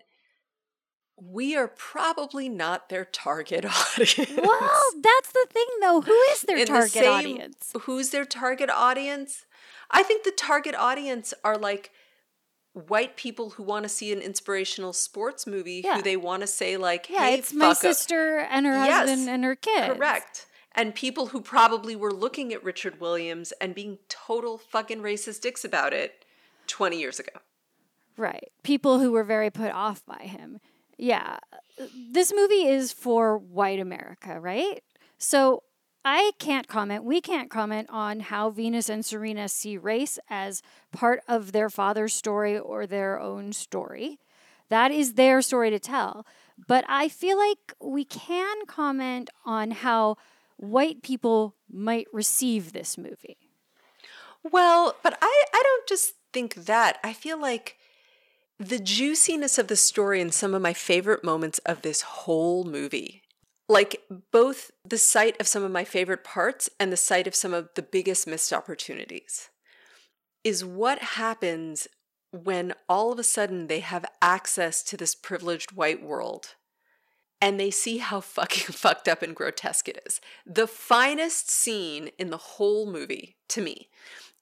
we are probably not their target [laughs] audience. Well, that's the thing though. Who is their In the target same- audience? Who's their target audience? I think the target audience are like white people who want to see an inspirational sports movie Yeah. who they want to say like, Yeah, "Hey, it's my fuck up." sister and her Yes, husband and her kids. Correct. And people who probably were looking at Richard Williams and being total fucking racist dicks about it 20 years ago. Right. People who were very put off by him. Yeah. This movie is for white America, right? So I can't comment, we can't comment on how Venus and Serena see race as part of their father's story or their own story. That is their story to tell. But I feel like we can comment on how white people might receive this movie. Well, but I, I don't just think that. I feel like the juiciness of the story and some of my favorite moments of this whole movie like both the sight of some of my favorite parts and the sight of some of the biggest missed opportunities is what happens when all of a sudden they have access to this privileged white world and they see how fucking [laughs] fucked up and grotesque it is. The finest scene in the whole movie to me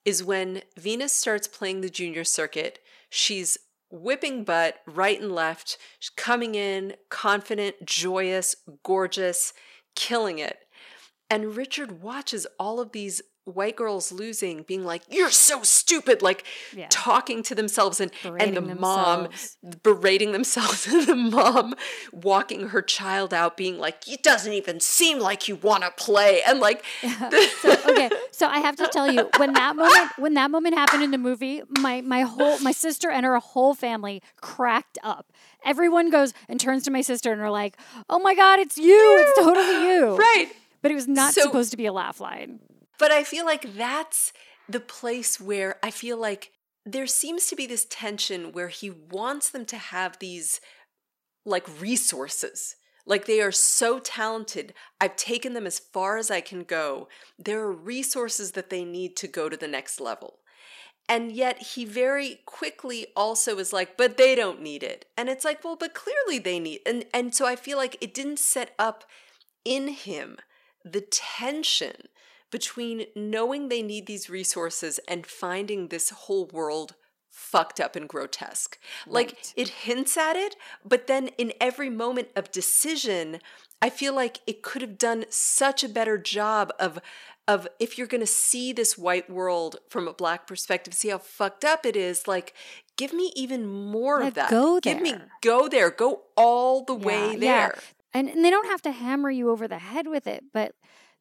is when Venus starts playing the junior circuit. She's whipping butt right and left, coming in confident, joyous, gorgeous, killing it. And Richard watches all of these white girls losing being like you're so stupid like yeah. talking to themselves and berating and the themselves. mom berating themselves [laughs] and the mom walking her child out being like it doesn't even seem like you want to play and like [laughs] yeah. so, okay so i have to tell you when that [laughs] moment when that moment happened in the movie my my whole my sister and her whole family cracked up everyone goes and turns to my sister and are like oh my god it's you it's totally you [gasps] right but it was not so, supposed to be a laugh line but I feel like that's the place where I feel like there seems to be this tension where he wants them to have these like resources. Like they are so talented. I've taken them as far as I can go. There are resources that they need to go to the next level. And yet he very quickly also is like, but they don't need it. And it's like, well, but clearly they need and and so I feel like it didn't set up in him the tension between knowing they need these resources and finding this whole world fucked up and grotesque. Right. Like it hints at it, but then in every moment of decision, I feel like it could have done such a better job of of if you're going to see this white world from a black perspective, see how fucked up it is, like give me even more of that. Go there. Give me go there. Go all the yeah, way there. Yeah. And, and they don't have to hammer you over the head with it, but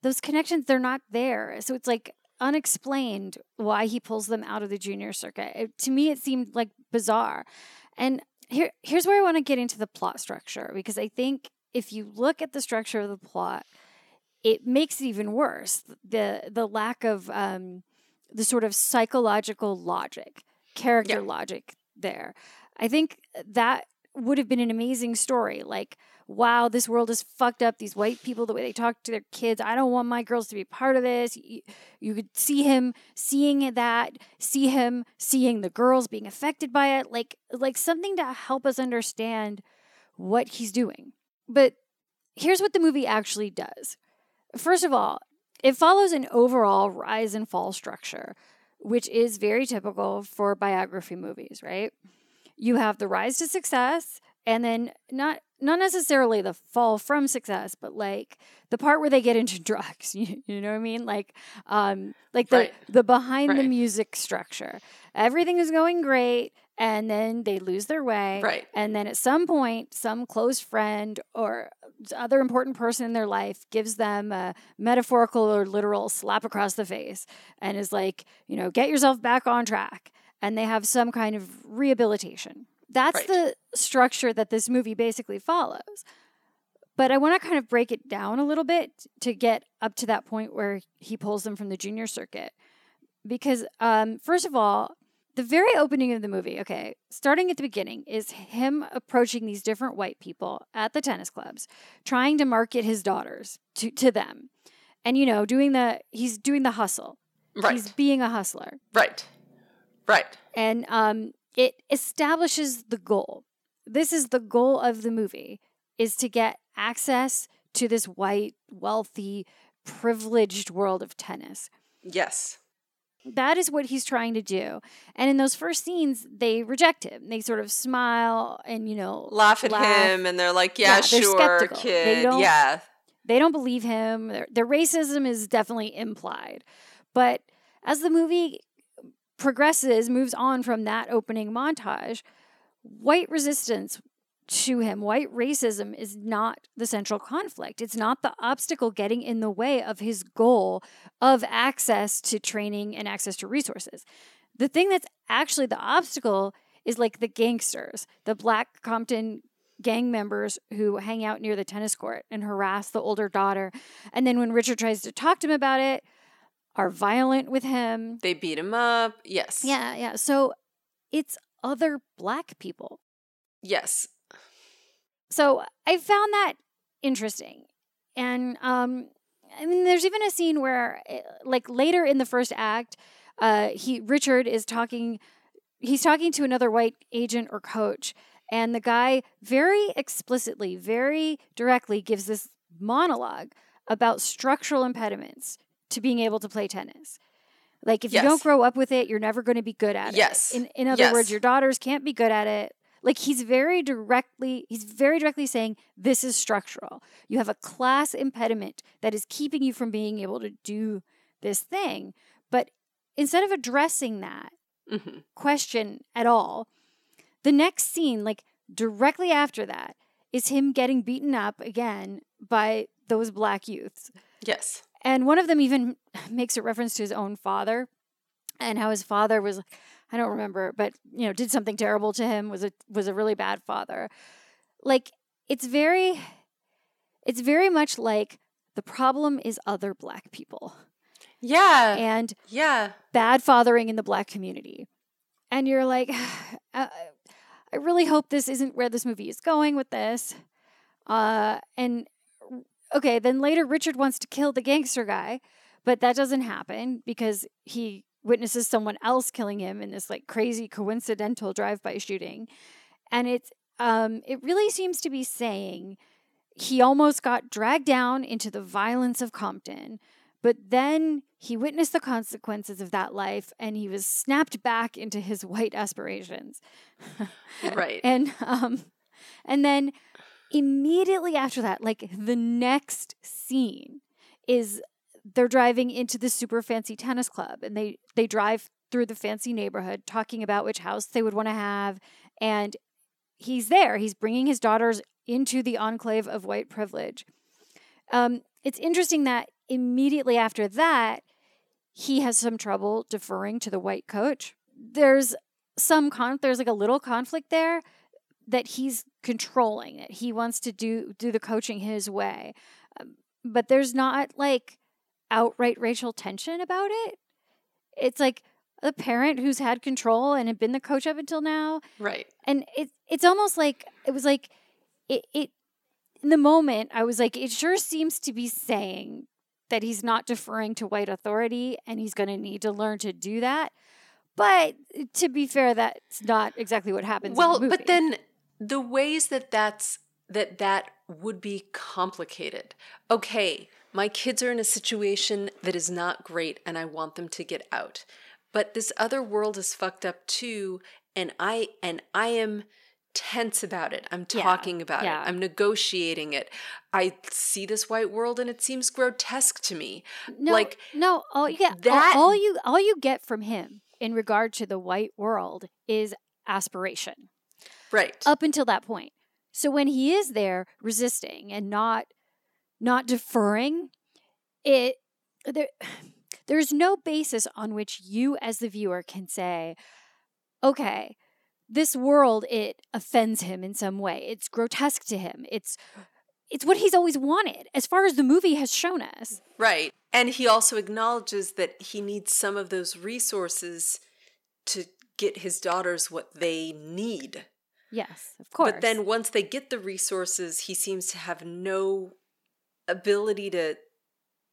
those connections they're not there. So it's like unexplained why he pulls them out of the junior circuit. It, to me it seemed like bizarre. And here here's where i want to get into the plot structure because i think if you look at the structure of the plot it makes it even worse. The the lack of um, the sort of psychological logic character yeah. logic there. I think that would have been an amazing story like wow, this world is fucked up. These white people, the way they talk to their kids, I don't want my girls to be part of this. You, you could see him seeing that, see him seeing the girls being affected by it, like like something to help us understand what he's doing. But here's what the movie actually does. First of all, it follows an overall rise and fall structure, which is very typical for biography movies, right? You have the rise to success, and then not not necessarily the fall from success, but like the part where they get into [laughs] drugs. You, you know what I mean? Like, um, like the right. the behind right. the music structure. Everything is going great, and then they lose their way. Right. And then at some point, some close friend or other important person in their life gives them a metaphorical or literal slap across the face and is like, you know, get yourself back on track. And they have some kind of rehabilitation. That's right. the structure that this movie basically follows. But I want to kind of break it down a little bit to get up to that point where he pulls them from the junior circuit. Because, um, first of all, the very opening of the movie, okay, starting at the beginning, is him approaching these different white people at the tennis clubs, trying to market his daughters to, to them. And, you know, doing the, he's doing the hustle. Right. He's being a hustler. Right. Right. And um, it establishes the goal. This is the goal of the movie is to get access to this white, wealthy, privileged world of tennis. Yes. That is what he's trying to do. And in those first scenes, they reject him. They sort of smile and, you know, laugh at laugh. him and they're like, yeah, yeah sure, kid. They don't, yeah. They don't believe him. Their, their racism is definitely implied. But as the movie progresses, moves on from that opening montage, white resistance to him. White racism is not the central conflict. It's not the obstacle getting in the way of his goal of access to training and access to resources. The thing that's actually the obstacle is like the gangsters, the Black Compton gang members who hang out near the tennis court and harass the older daughter. And then when Richard tries to talk to him about it, are violent with him. They beat him up. Yes. Yeah, yeah. So it's other black people. Yes. So I found that interesting. And um I mean there's even a scene where eh, like later in the first act, uh he Richard is talking he's talking to another white agent or coach and the guy very explicitly, very directly gives this monologue about structural impediments to being able to play tennis. Like if yes. you don't grow up with it, you're never going to be good at yes. it. Yes. In in other yes. words, your daughters can't be good at it. Like he's very directly he's very directly saying this is structural. You have a class impediment that is keeping you from being able to do this thing. But instead of addressing that mm-hmm. question at all, the next scene like directly after that is him getting beaten up again by those black youths. Yes. And one of them even [laughs] makes a reference to his own father and how his father was I don't remember, but you know, did something terrible to him, was a was a really bad father. Like it's very it's very much like the problem is other black people. Yeah. And yeah. Bad fathering in the black community. And you're like [sighs] uh, I really hope this isn't where this movie is going with this. Uh and okay, then later Richard wants to kill the gangster guy, but that doesn't happen because he witnesses someone else killing him in this like crazy coincidental drive-by shooting. And it's um it really seems to be saying he almost got dragged down into the violence of Compton, but then he witnessed the consequences of that life and he was snapped back into his white aspirations. [laughs] right. and um and then immediately after that, like the next scene is they're driving into the super fancy tennis club and they they drive through the fancy neighborhood talking about which house they would want to have and he's there. He's bringing his daughters into the enclave of white privilege. Um, it's interesting that immediately after that he has some trouble deferring to the white coach. There's some con there's like a little conflict there that he's controlling it. He wants to do do the coaching his way. Um, but there's not like outright racial tension about it. It's like a parent who's had control and had been the coach up until now. Right. And it it's almost like it was like it it in the moment I was like it sure seems to be saying that he's not deferring to white authority and he's going to need to learn to do that. But to be fair, that's not exactly what happens. Well, but then the ways that that's that that would be complicated. Okay, my kids are in a situation that is not great and I want them to get out. But this other world is fucked up too and I and I am tense about it. I'm talking yeah, about yeah. it. I'm negotiating it. I see this white world and it seems grotesque to me. No, like no, all yeah, that all, all you all you get from him in regard to the white world is aspiration. Right. Up until that point. So when he is there resisting and not not deferring, it there [sighs] there's no basis on which you as the viewer can say, okay, this world it offends him in some way. It's grotesque to him. It's it's what he's always wanted as far as the movie has shown us. Right. And he also acknowledges that he needs some of those resources to get his daughters what they need. Yes, of course. But then once they get the resources, he seems to have no ability to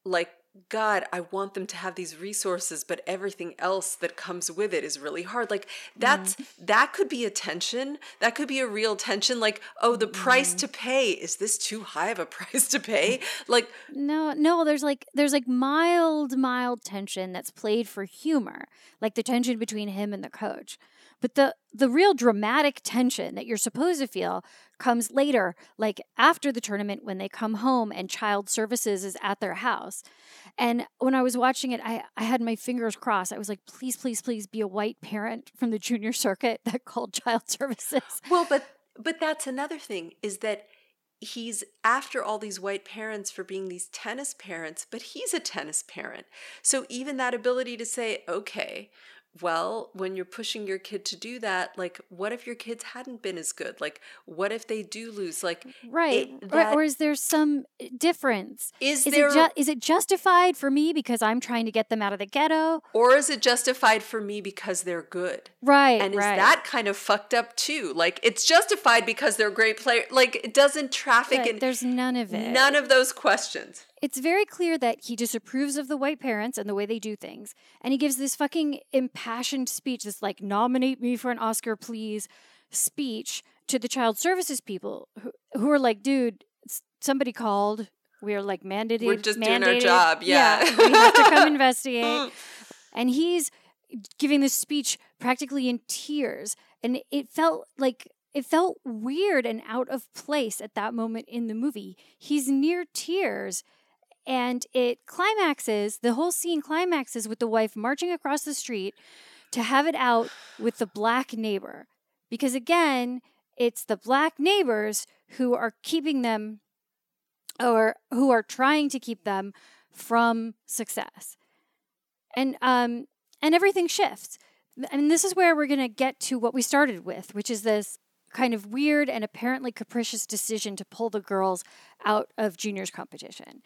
like God, I want them to have these resources, but everything else that comes with it is really hard. Like that's mm. that could be a tension. That could be a real tension. Like, oh, the price mm. to pay is this too high of a [laughs] price to pay? Like, no, no. There's like there's like mild, mild tension that's played for humor, like the tension between him and the coach. But the the real dramatic tension that you're supposed to feel comes later, like after the tournament when they come home and child services is at their house. And when I was watching it, I, I had my fingers crossed. I was like, please, please, please be a white parent from the junior circuit that called child [laughs] services. Well, but but that's another thing is that he's after all these white parents for being these tennis parents, but he's a tennis parent. So even that ability to say, okay, well, when you're pushing your kid to do that, like, what if your kids hadn't been as good? Like, what if they do lose? Like, right? It, that, or, or, is there some eh, difference? Is, is there? It ju- is it justified for me because I'm trying to get them out of the ghetto, or is it justified for me because they're good? Right. And is right. that kind of fucked up too? Like, it's justified because they're great players. Like, it doesn't traffic. Right. In, There's none of it. None of those questions it's very clear that he disapproves of the white parents and the way they do things. And he gives this fucking impassioned speech, this like, nominate me for an Oscar, please speech to the child services people who, who are like, dude, somebody called. We are like mandated. We're just mandated. doing our job. Yeah. yeah we have to come [laughs] investigate. And he's giving this speech practically in tears. And it felt like it felt weird and out of place at that moment in the movie. He's near tears and it climaxes, the whole scene climaxes with the wife marching across the street to have it out with the black neighbor. Because again, it's the black neighbors who are keeping them or who are trying to keep them from success. And um and everything shifts. And this is where we're going to get to what we started with, which is this kind of weird and apparently capricious decision to pull the girls out of juniors competition.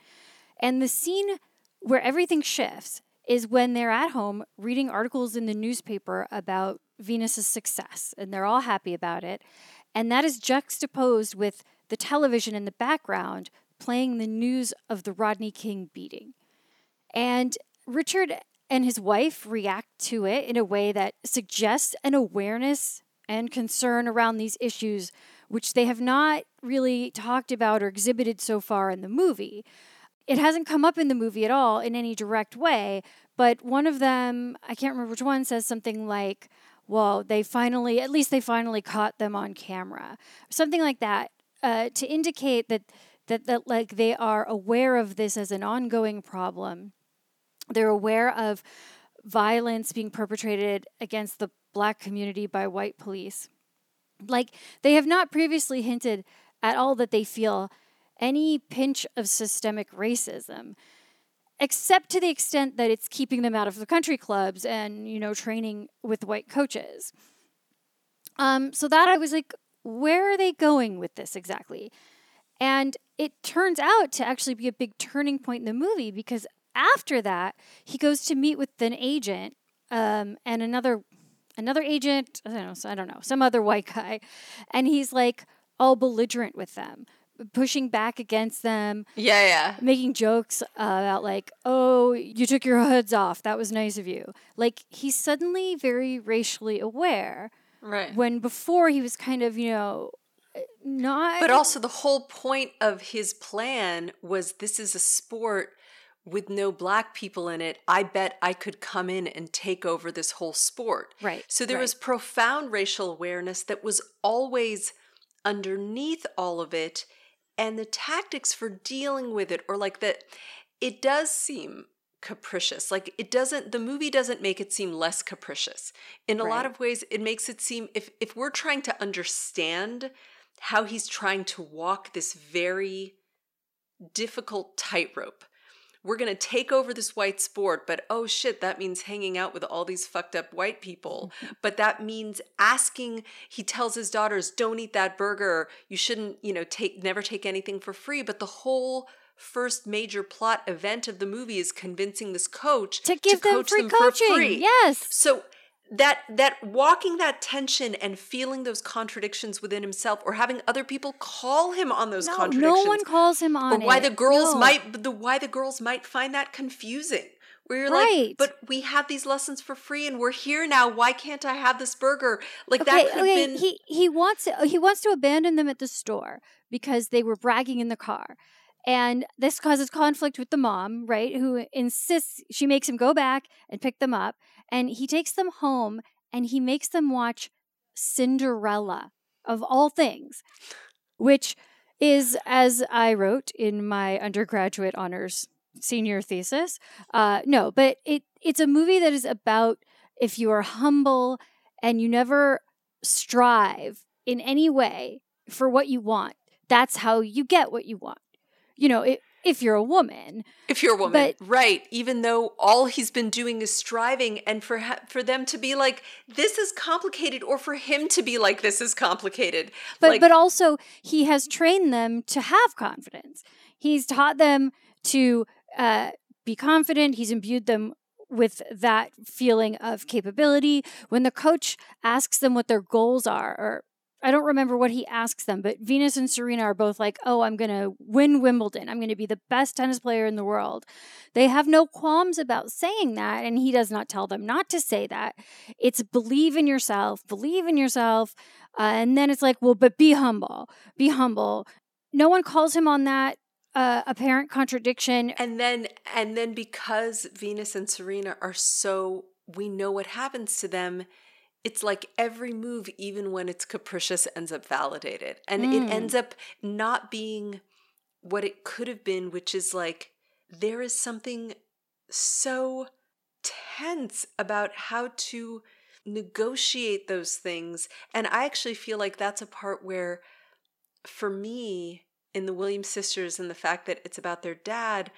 And the scene where everything shifts is when they're at home reading articles in the newspaper about Venus's success, and they're all happy about it. And that is juxtaposed with the television in the background playing the news of the Rodney King beating. And Richard and his wife react to it in a way that suggests an awareness and concern around these issues, which they have not really talked about or exhibited so far in the movie it hasn't come up in the movie at all in any direct way, but one of them, I can't remember which one, says something like, well, they finally, at least they finally caught them on camera, something like that, uh, to indicate that, that, that like they are aware of this as an ongoing problem. They're aware of violence being perpetrated against the black community by white police. Like they have not previously hinted at all that they feel any pinch of systemic racism except to the extent that it's keeping them out of the country clubs and you know training with white coaches. Um, so that i was like where are they going with this exactly? And it turns out to actually be a big turning point in the movie because after that he goes to meet with an agent um, and another another agent i don't know i don't know some other white guy and he's like all belligerent with them pushing back against them. Yeah, yeah. Making jokes about like, "Oh, you took your hoods off. That was nice of you." Like he's suddenly very racially aware. Right. When before he was kind of, you know, not But also the whole point of his plan was this is a sport with no black people in it, I bet I could come in and take over this whole sport. Right. So there right. was profound racial awareness that was always underneath all of it and the tactics for dealing with it or like that it does seem capricious like it doesn't the movie doesn't make it seem less capricious in a right. lot of ways it makes it seem if if we're trying to understand how he's trying to walk this very difficult tightrope we're going to take over this white sport, but oh shit, that means hanging out with all these fucked up white people. [laughs] but that means asking, he tells his daughters, don't eat that burger. You shouldn't, you know, take, never take anything for free. But the whole first major plot event of the movie is convincing this coach to give to them coach free them coaching. for free. Yes. So that that walking that tension and feeling those contradictions within himself or having other people call him on those no, contradictions no one calls him on or why it. the girls no. might the why the girls might find that confusing where you're right. like but we have these lessons for free and we're here now why can't i have this burger like okay, that could okay. have been he he wants he wants to abandon them at the store because they were bragging in the car and this causes conflict with the mom, right? Who insists she makes him go back and pick them up. And he takes them home and he makes them watch Cinderella, of all things, which is, as I wrote in my undergraduate honors senior thesis. Uh, no, but it it's a movie that is about if you are humble and you never strive in any way for what you want, that's how you get what you want. You know, it, if you're a woman. If you're a woman, but, right? Even though all he's been doing is striving, and for ha- for them to be like, "This is complicated," or for him to be like, "This is complicated," but like, but also he has trained them to have confidence. He's taught them to uh, be confident. He's imbued them with that feeling of capability. When the coach asks them what their goals are, or I don't remember what he asks them, but Venus and Serena are both like, oh, I'm going to win Wimbledon. I'm going to be the best tennis player in the world. They have no qualms about saying that. And he does not tell them not to say that. It's believe in yourself, believe in yourself. Uh, and then it's like, well, but be humble, be humble. No one calls him on that uh, apparent contradiction. And then, and then because Venus and Serena are so, we know what happens to them it's like every move, even when it's capricious, ends up validated. And mm. it ends up not being what it could have been, which is like there is something so tense about how to negotiate those things. And I actually feel like that's a part where, for me, in the Williams sisters and the fact that it's about their dad,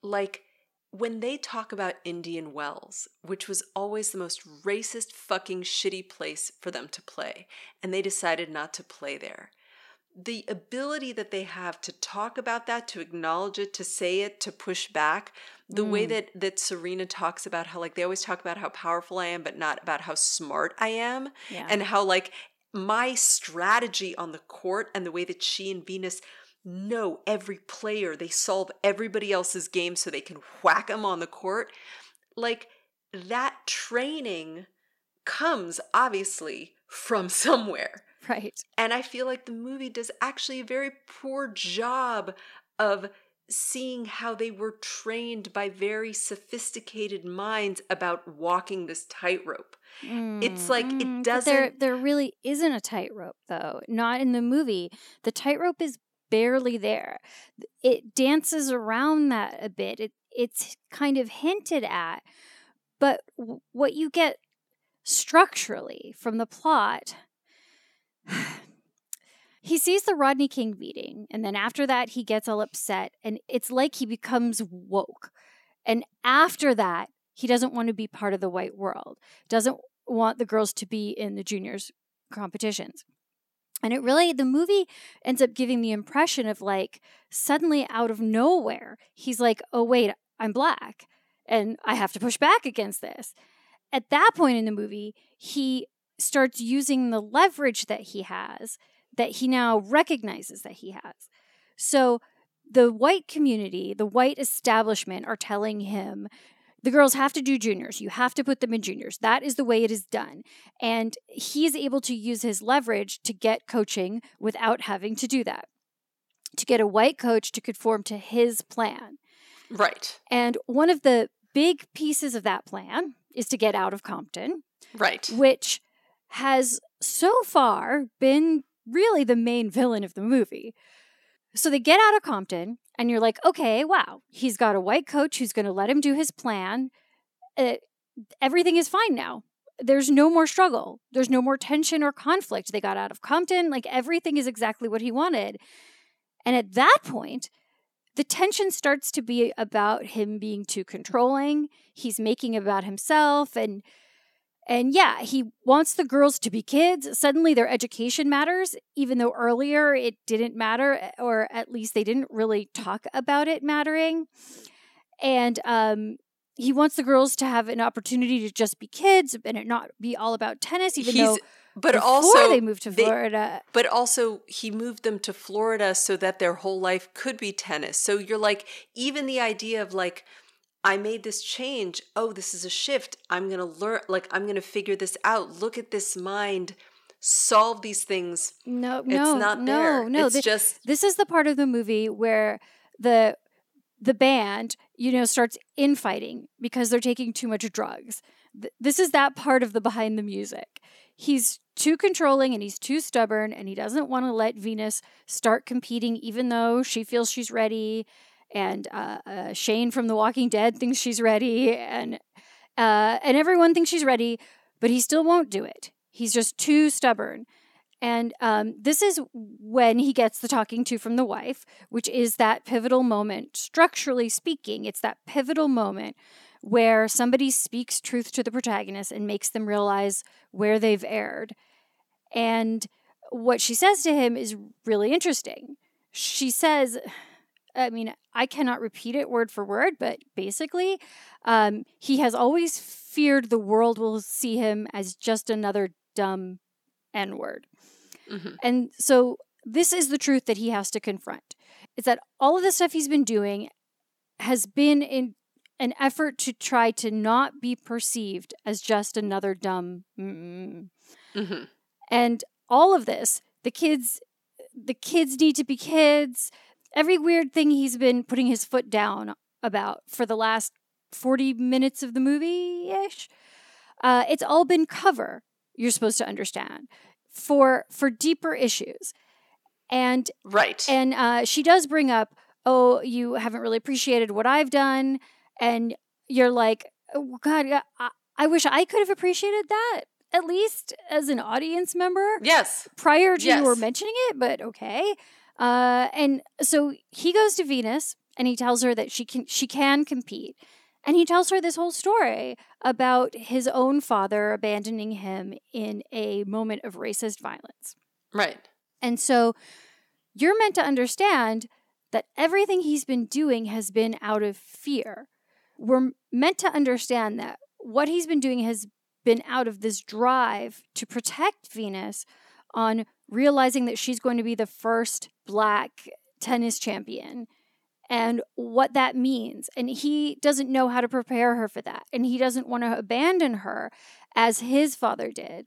like when they talk about Indian Wells, which was always the most racist, fucking shitty place for them to play, and they decided not to play there, the ability that they have to talk about that, to acknowledge it, to say it, to push back, the mm. way that that Serena talks about how like they always talk about how powerful I am, but not about how smart I am, yeah. and how like my strategy on the court and the way that she and Venus know every player. They solve everybody else's game so they can whack them on the court. Like that training comes obviously from [laughs] somewhere. Right. And I feel like the movie does actually a very poor job of seeing how they were trained by very sophisticated minds about walking this tightrope. Mm, it's like mm, it doesn't. There, there really isn't a tightrope, though. Not in the movie. The tightrope is barely there. It dances around that a bit. It, it's kind of hinted at, but w- what you get structurally from the plot. [sighs] he sees the Rodney King beating, and then after that, he gets all upset, and it's like he becomes woke. And after that, he doesn't want to be part of the white world, doesn't want the girls to be in the juniors competitions. And it really, the movie ends up giving the impression of like suddenly out of nowhere, he's like, oh, wait, I'm black and I have to push back against this. At that point in the movie, he starts using the leverage that he has, that he now recognizes that he has. So the white community, the white establishment are telling him the girls have to do juniors. You have to put them in juniors. That is the way it is done. And he's able to use his leverage to get coaching without having to do that, to get a white coach to conform to his plan. Right. And one of the big pieces of that plan is to get out of Compton. Right. Which has so far been really the main villain of the movie. So they get out of Compton, and you're like, okay, wow, he's got a white coach who's going to let him do his plan. Uh, everything is fine now. There's no more struggle. There's no more tension or conflict. They got out of Compton. Like everything is exactly what he wanted. And at that point, the tension starts to be about him being too controlling. He's making about himself and and yeah, he wants the girls to be kids. Suddenly their education matters, even though earlier it didn't matter, eh, or at least they didn't really talk about it mattering. And um, he wants the girls to have an opportunity to just be kids and it not be all about tennis, even He's, though but also they moved to Florida. They, but also he moved them to Florida so that their whole life could be tennis. So you're like, even the idea of like, I made this change. Oh, this is a shift. I'm going to learn, like, I'm going to figure this out. Look at this mind solve these things. No, no, not no, there. no. It's this, just this is the part of the movie where the the band, you know, starts infighting because they're taking too much drugs. This is that part of the behind the music. He's too controlling and he's too stubborn and he doesn't want to let Venus start competing even though she feels she's ready and uh, uh, Shane from The Walking Dead thinks she's ready, and uh, and everyone thinks she's ready, but he still won't do it. He's just too stubborn, And um, this is when he gets the talking to from the wife, which is that pivotal moment, structurally speaking, it's that pivotal moment where somebody speaks truth to the protagonist and makes them realize where they've erred. And what she says to him is really interesting. She says, I mean, I cannot repeat it word for word, but basically, um, he has always feared the world will see him as just another dumb N word. Mm-hmm. And so, this is the truth that he has to confront. Is that all of the stuff he's been doing has been in an effort to try to not be perceived as just another dumb. Mm-hmm. And all of this, the kids, the kids need to be kids. Every weird thing he's been putting his foot down about for the last 40 minutes of the movie ish, uh, it's all been cover, you're supposed to understand, for, for deeper issues. And right. And uh, she does bring up, oh, you haven't really appreciated what I've done. And you're like, oh, God, I, I wish I could have appreciated that at least as an audience member. Yes. Prior to yes. you were mentioning it, but okay. Uh, and so he goes to Venus and he tells her that she can she can compete. And he tells her this whole story about his own father abandoning him in a moment of racist violence. Right. And so you're meant to understand that everything he's been doing has been out of fear. We're meant to understand that what he's been doing has been out of this drive to protect Venus on realizing that she's going to be the first black tennis champion and what that means. And he doesn't know how to prepare her for that. And he doesn't want to abandon her as his father did.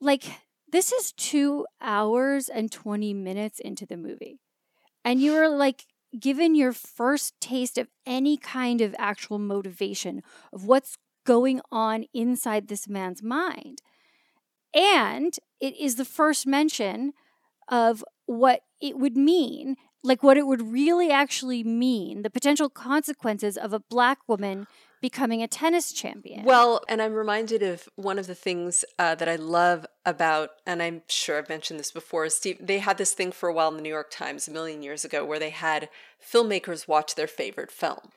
Like, this is two hours and 20 minutes into the movie. And you are like given your first taste of any kind of actual motivation of what's going on inside this man's mind. And it is the first mention of what it would mean, like what it would really actually mean, the potential consequences of a black woman becoming a tennis champion. Well, and I'm reminded of one of the things uh, that I love about, and I'm sure I've mentioned this before, Steve, they had this thing for a while in the New York Times a million years ago where they had filmmakers watch their favorite film.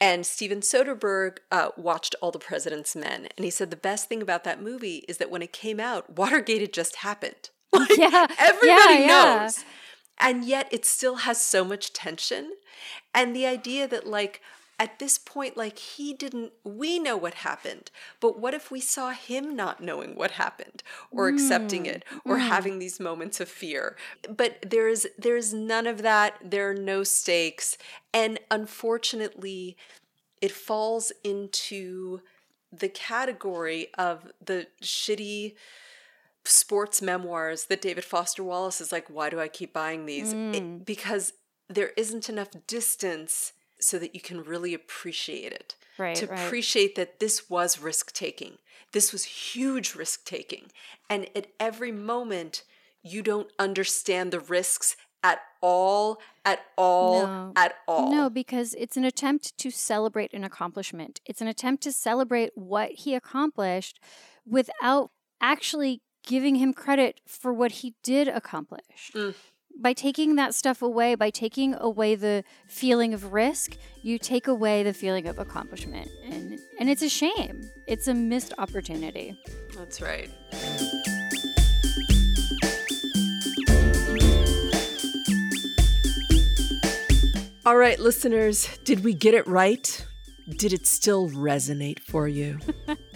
And Steven Soderbergh uh, watched All the President's Men, and he said the best thing about that movie is that when it came out, [laughs] Watergate had just happened. [laughs] Like, yeah, everybody yeah, knows. Yeah. And yet it still has so much tension. And the idea that, like, at this point, like he didn't, we know what happened, but what if we saw him not knowing what happened or mm. accepting it or mm. having these moments of fear? But there is, there is none of that. There are no stakes. And unfortunately, it falls into the category of the shitty sports memoirs that David Foster Wallace is like, why do I keep buying these? Mm. It, because there isn't enough distance so that you can really appreciate it. Right. To right. appreciate that this was risk taking. This was huge risk taking. And at every moment, you don't understand the risks at all, at all, no. at all. No, because it's an attempt to celebrate an accomplishment. It's an attempt to celebrate what he accomplished without actually giving him credit for what he did accomplish. Mm by taking that stuff away, by taking away the feeling of risk, you take away the feeling of accomplishment. And and it's a shame. It's a missed opportunity. That's right. All right, listeners, did we get it right? Did it still resonate for you? [laughs]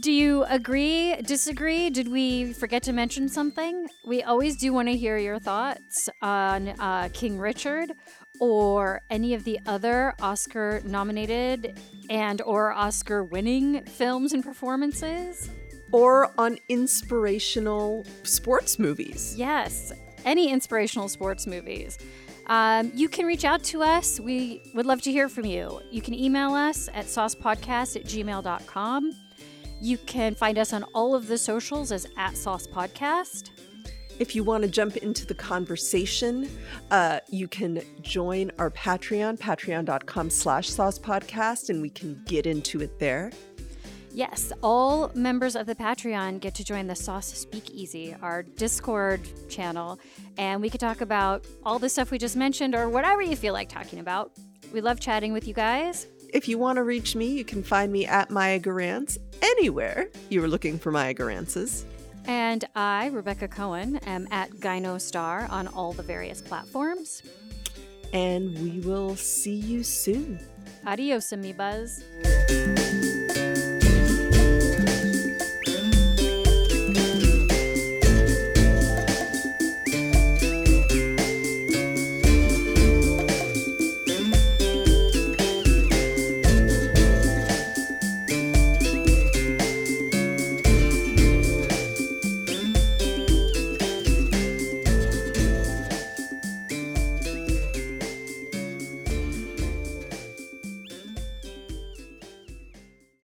Do you agree, disagree? Did we forget to mention something? We always do want to hear your thoughts on uh, King Richard or any of the other Oscar nominated and or Oscar winning films and performances or on inspirational sports movies. Yes, any inspirational sports movies. Um, you can reach out to us. We would love to hear from you. You can email us at saucepodcast at gmail.com. You can find us on all of the socials as at Sauce Podcast. If you want to jump into the conversation, uh, you can join our Patreon, patreon.com slash sauce podcast, and we can get into it there. Yes, all members of the Patreon get to join the Sauce Speakeasy, our Discord channel, and we could talk about all the stuff we just mentioned or whatever you feel like talking about. We love chatting with you guys. If you want to reach me, you can find me at Maya Gurantz anywhere you are looking for Maya Gurantzes. And I, Rebecca Cohen, am at GynoStar on all the various platforms. And we will see you soon. Adios, amoebas.